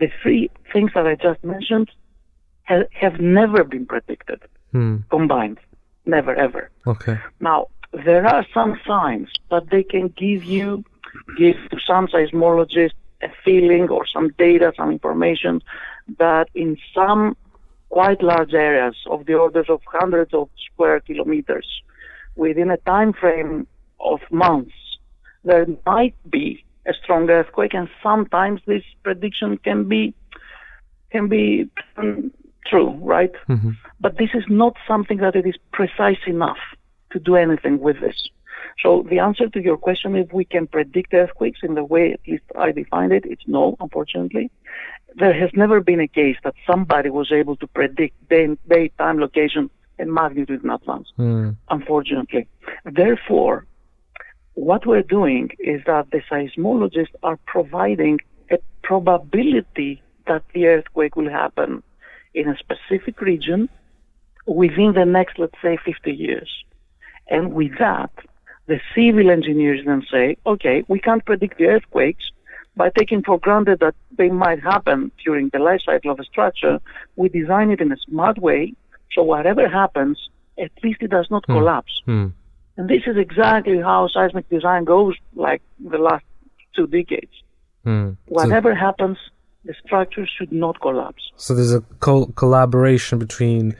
The three things that I just mentioned ha- have never been predicted Hmm. combined, never ever. Okay. Now, there are some signs that they can give you, give to some seismologists a feeling or some data, some information that in some quite large areas of the orders of hundreds of square kilometers, within a time frame of months, there might be a strong earthquake, and sometimes this prediction can be can be um, true, right? But this is not something that it is precise enough to do anything with this. So the answer to your question, if we can predict earthquakes in the way at least I defined it, it's no, unfortunately. There has never been a case that somebody was able to predict day, day time, location, and magnitude in advance, hmm. unfortunately. Therefore, what we're doing is that the seismologists are providing a probability that the earthquake will happen in a specific region within the next, let's say, 50 years. And with that, the civil engineers then say, okay, we can't predict the earthquakes by taking for granted that they might happen during the life cycle of a structure. We design it in a smart way, so whatever happens, at least it does not collapse. Hmm. And this is exactly how seismic design goes like the last two decades. Hmm. So, Whatever happens, the structure should not collapse. so there's a col- collaboration between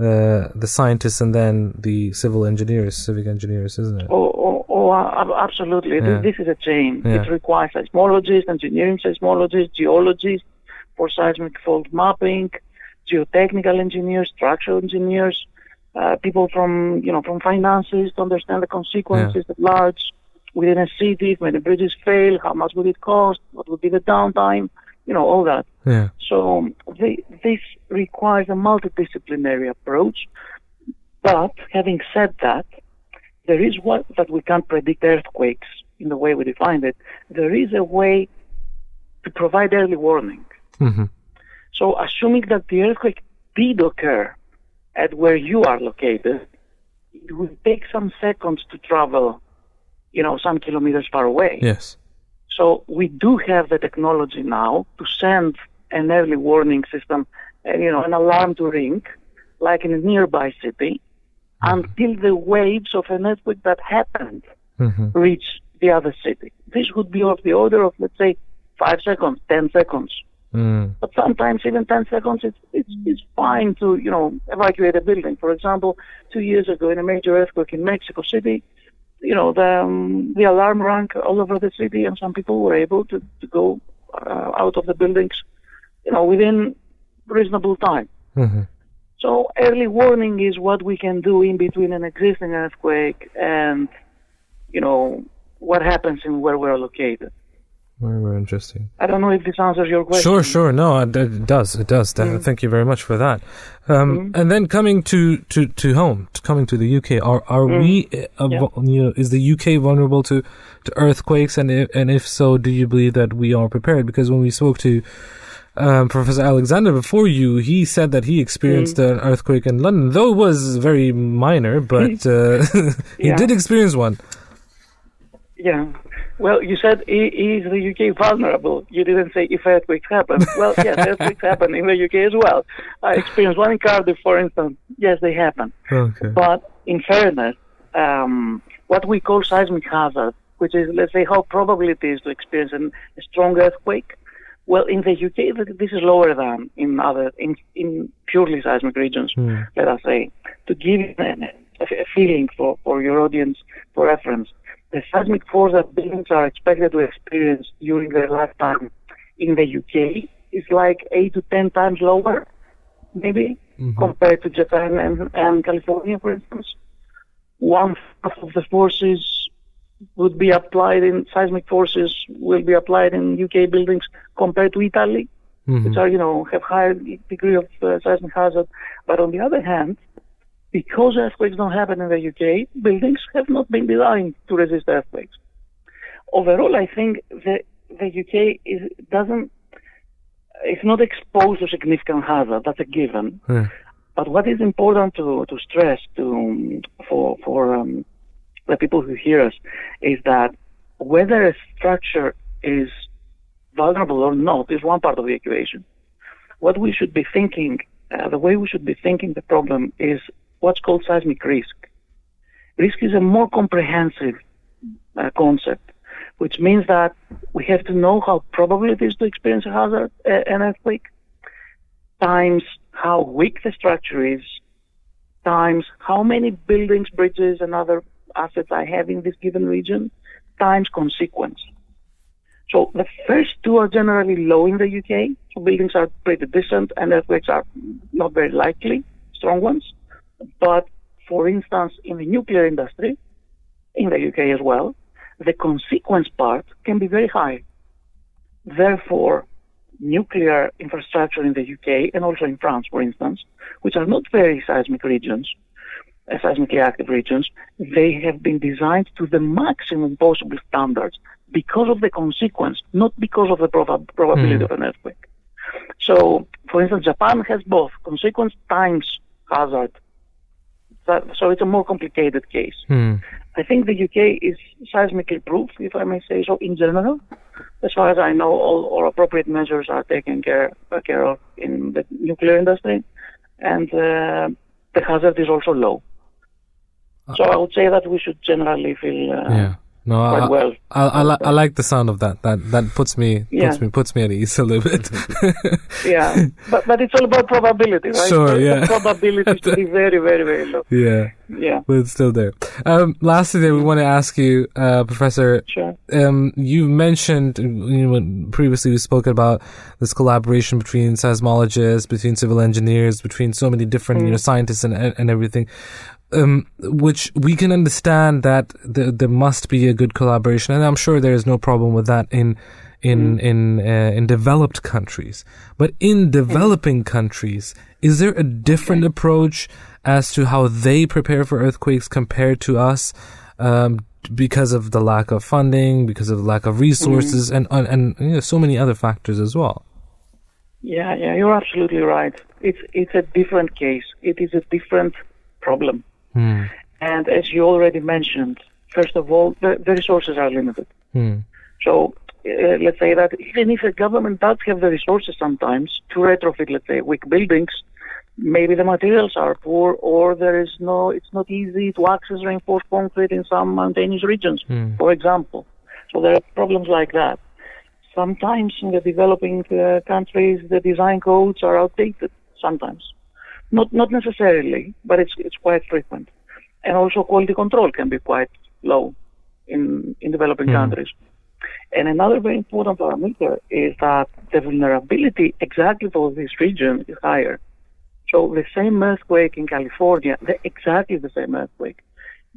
uh, the scientists and then the civil engineers, civic engineers, isn't it? Oh, oh, oh absolutely. Yeah. This, is a chain. Yeah. It requires seismologists, engineering seismologists, geologists for seismic fault mapping, geotechnical engineers, structural engineers, uh, people from you know from finances to understand the consequences at large within a city. When the bridges fail, how much would it cost? What would be the downtime? You know all that. Yeah. So this requires a multidisciplinary approach. But having said that, there is one that we can't predict earthquakes in the way we define it. There is a way to provide early warning. hmm So assuming that the earthquake did occur at where you are located, it will take some seconds to travel, you know, some kilometers far away. Yes. So we do have the technology now to send an early warning system, uh, you know, an alarm to ring, like in a nearby city, until the waves of an earthquake that happened hmm reach the other city. This would be of the order of, let's say, five seconds, ten seconds. Mm. But sometimes even 10 seconds, it's, it's, it's fine to, you know, evacuate a building. For example, two years ago in a major earthquake in Mexico City, you know, the, um, the alarm rang all over the city and some people were able to, to go uh, out of the buildings, you know, within reasonable time. hmm So early warning is what we can do in between an existing earthquake and, you know, what happens in where we're located. Very, very interesting. I don't know if this answers your question. Sure, sure. No, it, it does. It does. Mm. Thank you very much for that. Um, And then coming to, to, to home, to coming to the UK, are are we? Uh, Yeah. you know, is the UK vulnerable to, to earthquakes? And if, and if so, do you believe that we are prepared? Because when we spoke to um, Professor Alexander before you, he said that he experienced an earthquake in London, though it was very minor, but uh, he Yeah. did experience one. Yeah. Well, you said is the UK vulnerable? You didn't say if earthquakes happen. Well, yes, earthquakes happen in the UK as well. I experienced one in Cardiff, for instance. Yes, they happen. Okay. But in fairness, um, what we call seismic hazard, which is, let's say, how probable it is to experience an, a strong earthquake, well, in the UK, this is lower than in other, in, in purely seismic regions, let us say. To give a, a a feeling for, for your audience, for reference, the seismic force that buildings are expected to experience during their lifetime in the UK is like 8 to 10 times lower, maybe, compared to Japan and, and California, for instance. One half of the forces would be applied in seismic forces will be applied in UK buildings compared to Italy, which are you know have higher degree of uh, seismic hazard. But on the other hand, because earthquakes don't happen in the UK, buildings have not been designed to resist earthquakes. Overall, I think the the UK is doesn't it's not exposed to significant hazard. That's a given. Yeah. But what is important to, to stress to for for um, the people who hear us is that whether a structure is vulnerable or not is one part of the equation. What we should be thinking, uh, the way we should be thinking the problem is what's called seismic risk. Risk is a more comprehensive uh, concept, which means that we have to know how probable it is to experience a hazard, an earthquake, times how weak the structure is, times how many buildings, bridges, and other assets I have in this given region, times consequence. So the first two are generally low in the UK. So buildings are pretty decent and earthquakes are not very likely, strong ones. But for instance, in the nuclear industry, in the UK as well, the consequence part can be very high. Therefore, nuclear infrastructure in the UK and also in France, for instance, which are not very seismic regions, uh, seismically active regions, they have been designed to the maximum possible standards because of the consequence, not because of the proba- probability of an earthquake. So, for instance, Japan has both consequence times hazard. That, so it's a more complicated case. Hmm. I think the UK is seismically proof, if I may say so, in general. As far as I know, all, all appropriate measures are taken care, uh, care of in the nuclear industry, and uh, the hazard is also low. So I would say that we should generally feel uh, Yeah. No, I, well. I, I, li- I like the sound of that. That that puts me Yeah. puts me puts me at ease a little bit. Yeah, but but it's all about probability, right? Sure, yeah. The probability should be very, very, very low. yeah, Yeah, but it's still there. Um, lastly, then we want to ask you, uh, Professor. sure. Um, you mentioned you know, previously we spoke about this collaboration between seismologists, between civil engineers, between so many different you know scientists and and and everything. Um, which we can understand that th- there must be a good collaboration, and I'm sure there is no problem with that in in in uh, in developed countries. But in developing countries, is there a different approach as to how they prepare for earthquakes compared to us? Um, because of the lack of funding, because of the lack of resources, and and, and you know, so many other factors as well. Yeah, yeah, you're absolutely right. It's it's a different case. It is a different problem. Hmm. And as you already mentioned, first of all, the, the resources are limited. Hmm. So uh, let's say that even if the government does have the resources sometimes to retrofit, let's say, weak buildings, maybe the materials are poor or there is no, it's not easy to access reinforced concrete in some mountainous regions, for example. So there are problems like that. Sometimes in the developing uh, countries, the design codes are outdated. Sometimes, not not necessarily, but it's it's quite frequent, and also quality control can be quite low in in developing countries. And another very important parameter is that the vulnerability exactly for this region is higher. So the same earthquake in California, the, exactly the same earthquake,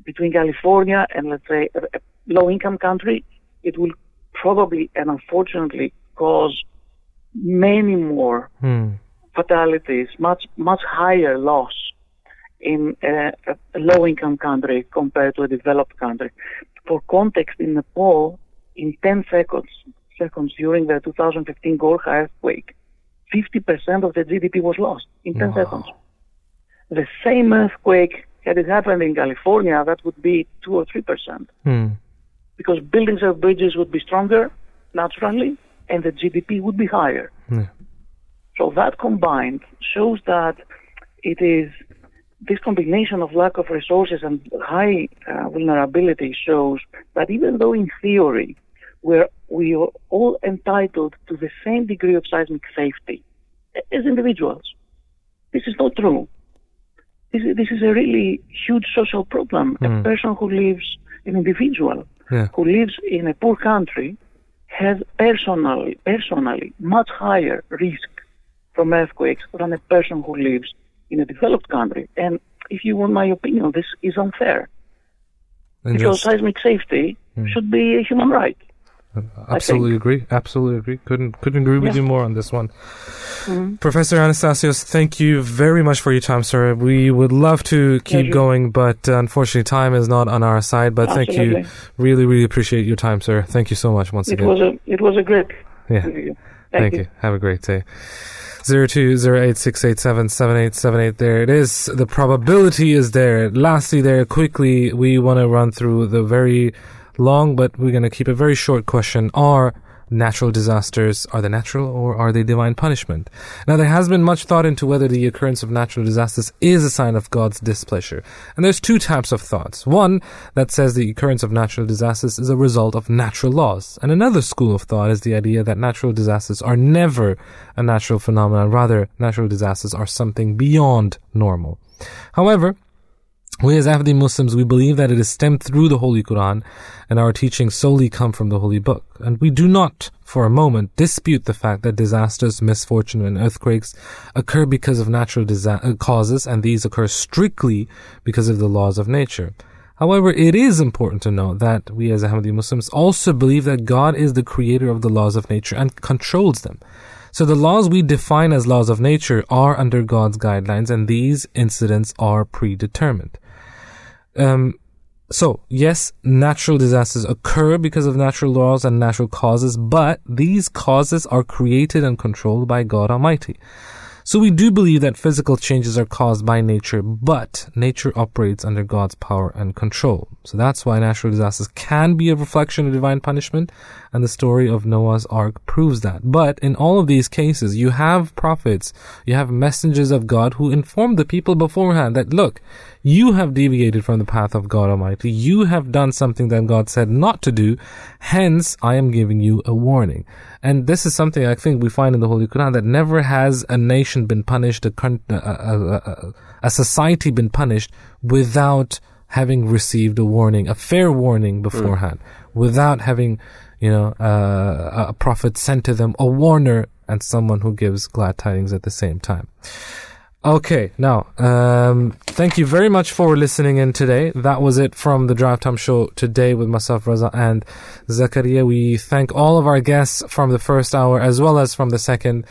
between California and let's say a, a low-income country, it will probably and unfortunately cause many more Hmm. Fatalities, much much higher loss in a, a low-income country compared to a developed country. For context, in Nepal, in 10 seconds, seconds during the 2015 Gorkha earthquake, 50% of the GDP was lost in 10 seconds. The same earthquake, had it happened in California, that would be 2 or 3%, Hmm. because buildings and bridges would be stronger naturally, and the GDP would be higher. Yeah. So that combined shows that it is this combination of lack of resources and high uh, vulnerability shows that even though in theory we're we are all entitled to the same degree of seismic safety as individuals, this is not true. This is, this is a really huge social problem. A person who lives, an individual Yeah. who lives in a poor country has personally, personally much higher risk from earthquakes than a person who lives in a developed country. And if you want my opinion, this is unfair And because just- Hmm. seismic safety should be a human right. Absolutely agree. Absolutely agree. Couldn't couldn't agree with Yeah. you more on this one. Mm-hmm. Professor Anastasios, thank you very much for your time, sir. We would love to keep going, but uh, unfortunately, time is not on our side. But thank you. Really, really appreciate your time, sir. Thank you so much once It again. was a it was a great yeah. interview. Thank, you. Have a great day. Zero two zero eight six eight seven seven eight seven eight. There it is. The probability is there. Lastly, there quickly, we want to run through the very long, but we're going to keep a very short question. Are natural disasters are they natural or are they divine punishment? Now, there has been much thought into whether the occurrence of natural disasters is a sign of God's displeasure, and there's two types of thoughts. One that says the occurrence of natural disasters is a result of natural laws, and another school of thought is the idea that natural disasters are never a natural phenomenon. Rather, natural disasters are something beyond normal. However, we as Ahmadi Muslims, we believe that it is stemmed through the Holy Quran and our teachings solely come from the Holy Book. And we do not, for a moment, dispute the fact that disasters, misfortune, and earthquakes occur because of natural disa- uh, causes and these occur strictly because of the laws of nature. However, it is important to note that we as Ahmadi Muslims also believe that God is the creator of the laws of nature and controls them. So the laws we define as laws of nature are under God's guidelines and these incidents are predetermined. Um, so, yes, natural disasters occur because of natural laws and natural causes, but these causes are created and controlled by God Almighty. So we do believe that physical changes are caused by nature, but nature operates under God's power and control. So that's why natural disasters can be a reflection of divine punishment, and the story of Noah's Ark proves that. But in all of these cases, you have prophets, you have messengers of God who inform the people beforehand that, look, you have deviated from the path of God Almighty. You have done something that God said not to do. Hence, I am giving you a warning. And this is something I think we find in the Holy Quran that never has a nation been punished, a, a, a, a, a society been punished without having received a warning, a fair warning beforehand, hmm. without having, you know, uh, a prophet sent to them, a warner, and someone who gives glad tidings at the same time. Okay, now, um, thank you very much for listening in today. That was it from the Drive Time Show today with myself, Raza, and Zakaria. We thank all of our guests from the first hour as well as from the second.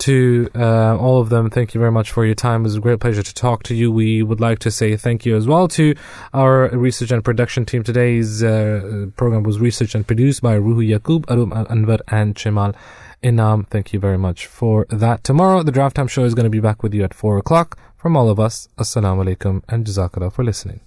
To uh, all of them, thank you very much for your time. It was a great pleasure to talk to you. We would like to say thank you as well to our research and production team. Today's uh, program was researched and produced by Ruhu Yakub, Arum Anwar, and Chemal Inam. Thank you very much for that. Tomorrow, the Drive Time Show is going to be back with you at 4 o'clock. From all of us, Assalamu alaikum and Jazakallah for listening.